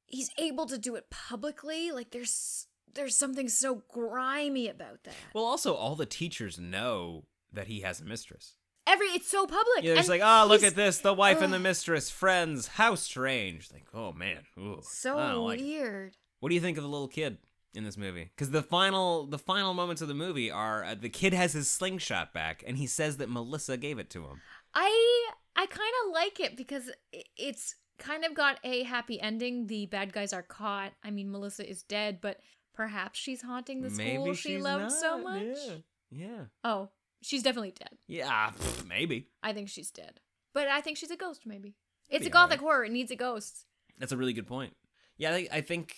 he's able to do it publicly like there's there's something so grimy about that. Well also all the teachers know that he has a mistress every it's so public yeah, it's like, oh, look at this, the wife and the mistress, friends, how strange. Like, oh man, ooh, so like it. weird What do you think of the little kid in this movie? Because the final, the final moments of the movie are uh, the kid has his slingshot back, and he says that Melissa gave it to him. i i kind of like it because it's kind of got a happy ending the bad guys are caught i mean melissa is dead but perhaps she's haunting the school she loved so much Yeah, yeah, oh she's definitely dead yeah pff, maybe. i think she's dead but i think she's a ghost maybe it's Be a gothic alright. horror it needs a ghost That's a really good point. Yeah, I think, I think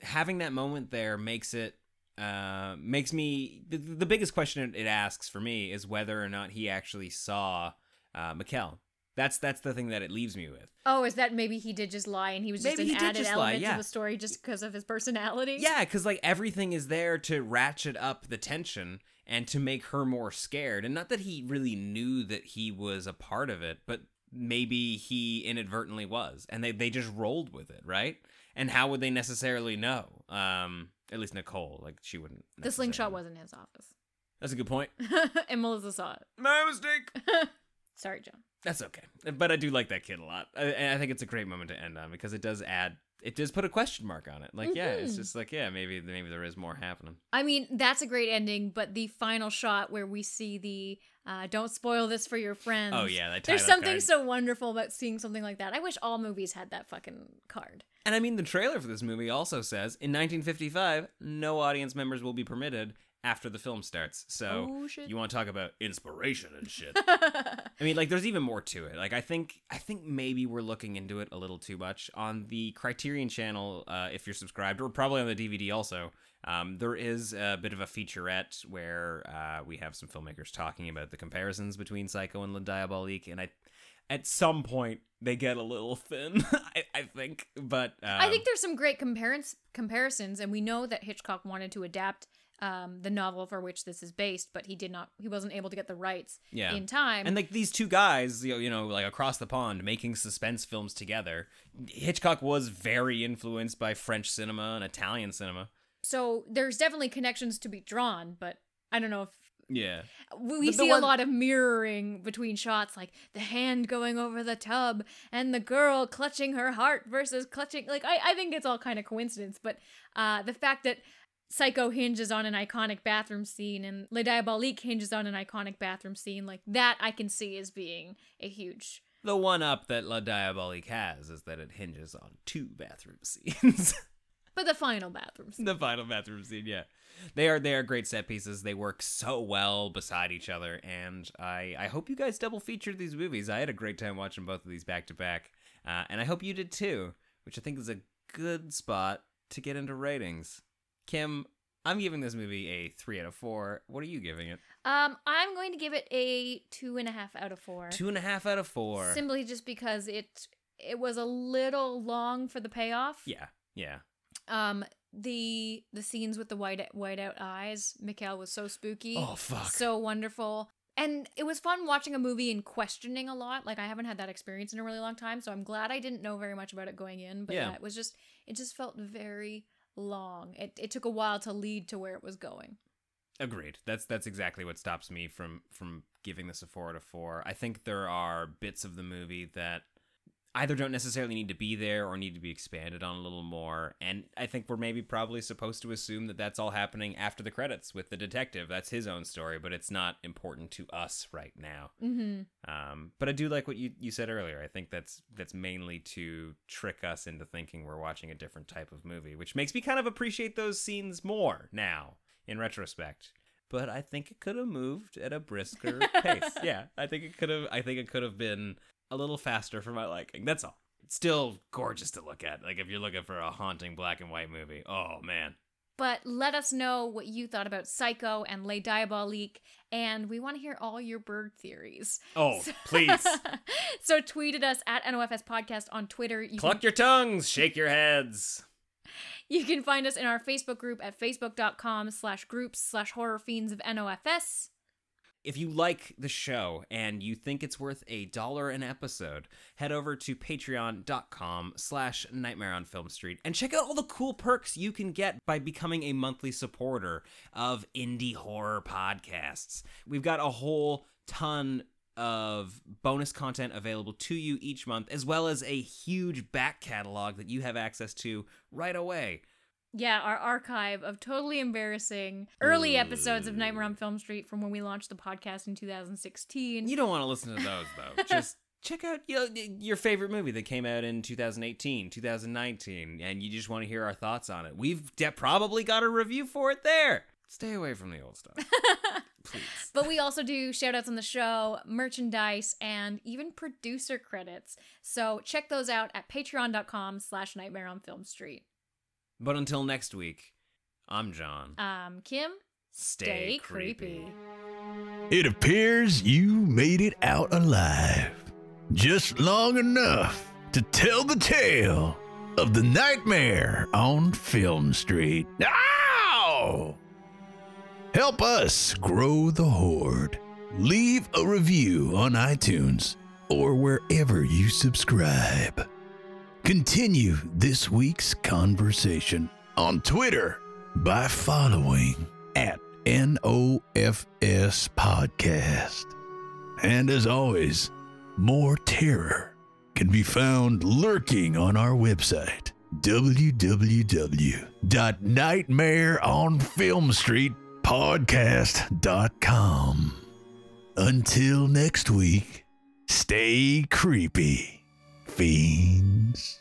having that moment there makes it uh, makes me the, the biggest question it asks for me is whether or not he actually saw uh, Mikkel. That's that's the thing that it leaves me with. oh is that maybe he did just lie and he was just Maybe an he did added just lie, yeah. to the story just because of his personality Yeah, because like everything is there to ratchet up the tension and to make her more scared. And not that he really knew that he was a part of it, but maybe he inadvertently was, and they they just rolled with it, right? And how would they necessarily know? Um, at least Nicole, like she wouldn't. the slingshot necessarily. was in his office That's a good point. and melissa saw it My mistake. sorry john That's okay, but I do like that kid a lot, I- I think it's a great moment to end on because it does add. It does put a question mark on it. Like, yeah, it's Mhm. just like, yeah, maybe maybe there is more happening. I mean, that's a great ending, but the final shot where we see the uh, "Don't spoil this for your friends." Oh yeah, there's something card. so wonderful about seeing something like that. I wish all movies had that fucking card. And I mean, the trailer for this movie also says in 1955, no audience members will be permitted after the film starts. So Oh, you want to talk about inspiration and shit? I mean, like, there's even more to it. Like, I think, I think maybe we're looking into it a little too much on the Criterion Channel. Uh, if you're subscribed, or probably on the DVD also. Um, there is a bit of a featurette where uh, we have some filmmakers talking about the comparisons between Psycho and La Diabolique, and I, at some point, they get a little thin. I, I think, but um, I think there's some great comparis- comparisons, and we know that Hitchcock wanted to adapt um, the novel for which this is based, but he did not. He wasn't able to get the rights Yeah. in time. And like these two guys, you know, you know, like across the pond making suspense films together. Hitchcock was very influenced by French cinema and Italian cinema. so there's definitely connections to be drawn, but I don't know if Yeah. we we The- the see one- a lot of mirroring between shots like the hand going over the tub and the girl clutching her heart versus clutching like i, I think it's all kind of coincidence but uh the fact that psycho hinges on an iconic bathroom scene and le diabolique hinges on an iconic bathroom scene like that i can see as being a huge The one up that La Diabolique has is that it hinges on two bathroom scenes. but the final bathroom scene the final bathroom scene, yeah. They are they are great set pieces. They work so well beside each other, and I I hope you guys double featured these movies. I had a great time watching both of these back to back, uh, and I hope you did too. Which I think is a good spot to get into ratings. Kim, I'm giving this movie a three out of four. What are you giving it? Um, I'm going to give it a two and a half out of four. Two and a half out of four. Simply just because it it was a little long for the payoff. yeah, yeah. Um, the the scenes with the white white out eyes, Mikhail was so spooky. Oh, fuck. So wonderful. And it was fun watching a movie and questioning a lot. Like I haven't had that experience in a really long time, so I'm glad I didn't know very much about it going in. But Yeah. yeah, it was just it just felt very long. It it took a while to lead to where it was going. Agreed. That's that's exactly what stops me from from giving this a four out of four. I think there are bits of the movie that either don't necessarily need to be there or need to be expanded on a little more. And I think we're maybe probably supposed to assume that that's all happening after the credits with the detective. That's his own story, but it's not important to us right now. Mm-hmm. Um, but I do like what you, you said earlier. I think that's that's mainly to trick us into thinking we're watching a different type of movie, which makes me kind of appreciate those scenes more now in retrospect. But I think it could have moved at a brisker pace. Yeah, I think it could have. I think it could have been a little faster for my liking. That's all. It's still gorgeous to look at. Like if you're looking for a haunting black and white movie. Oh man. But let us know what you thought about Psycho and Les Diaboliques, and we want to hear all your bird theories. Oh, please. so tweet at us at NOFS Podcast on Twitter. You Cluck can, your tongues, shake your heads. you can find us in our Facebook group at facebook.com slash groups slash horror fiends of NOFS. If you like the show and you think it's worth a dollar an episode, head over to patreon.com slash nightmare on film street and check out all the cool perks you can get by becoming a monthly supporter of indie horror podcasts. We've got a whole ton of bonus content available to you each month, as well as a huge back catalog that you have access to right away. Yeah, our archive of totally embarrassing early episodes of Nightmare on Film Street from when we launched the podcast in 2016. You don't want to listen to those though. Just check out you know, your favorite movie that came out in 2018, 2019, and you just want to hear our thoughts on it. We've de- probably got a review for it there. Stay away from the old stuff, please. But we also do shout outs on the show, merchandise, and even producer credits. So check those out at patreon.com slash nightmare on film street. But until next week, I'm John. Um, Kim, Stay creepy. It appears you made it out alive. Just long enough to tell the tale of the nightmare on Film Street. Ow! Help us grow the horde. Leave a review on iTunes or wherever you subscribe. Continue this week's conversation on Twitter by following at NOFS Podcast. And as always, more terror can be found lurking on our website, www.nightmareonfilmstreetpodcast.com. Until next week, stay creepy, fiends.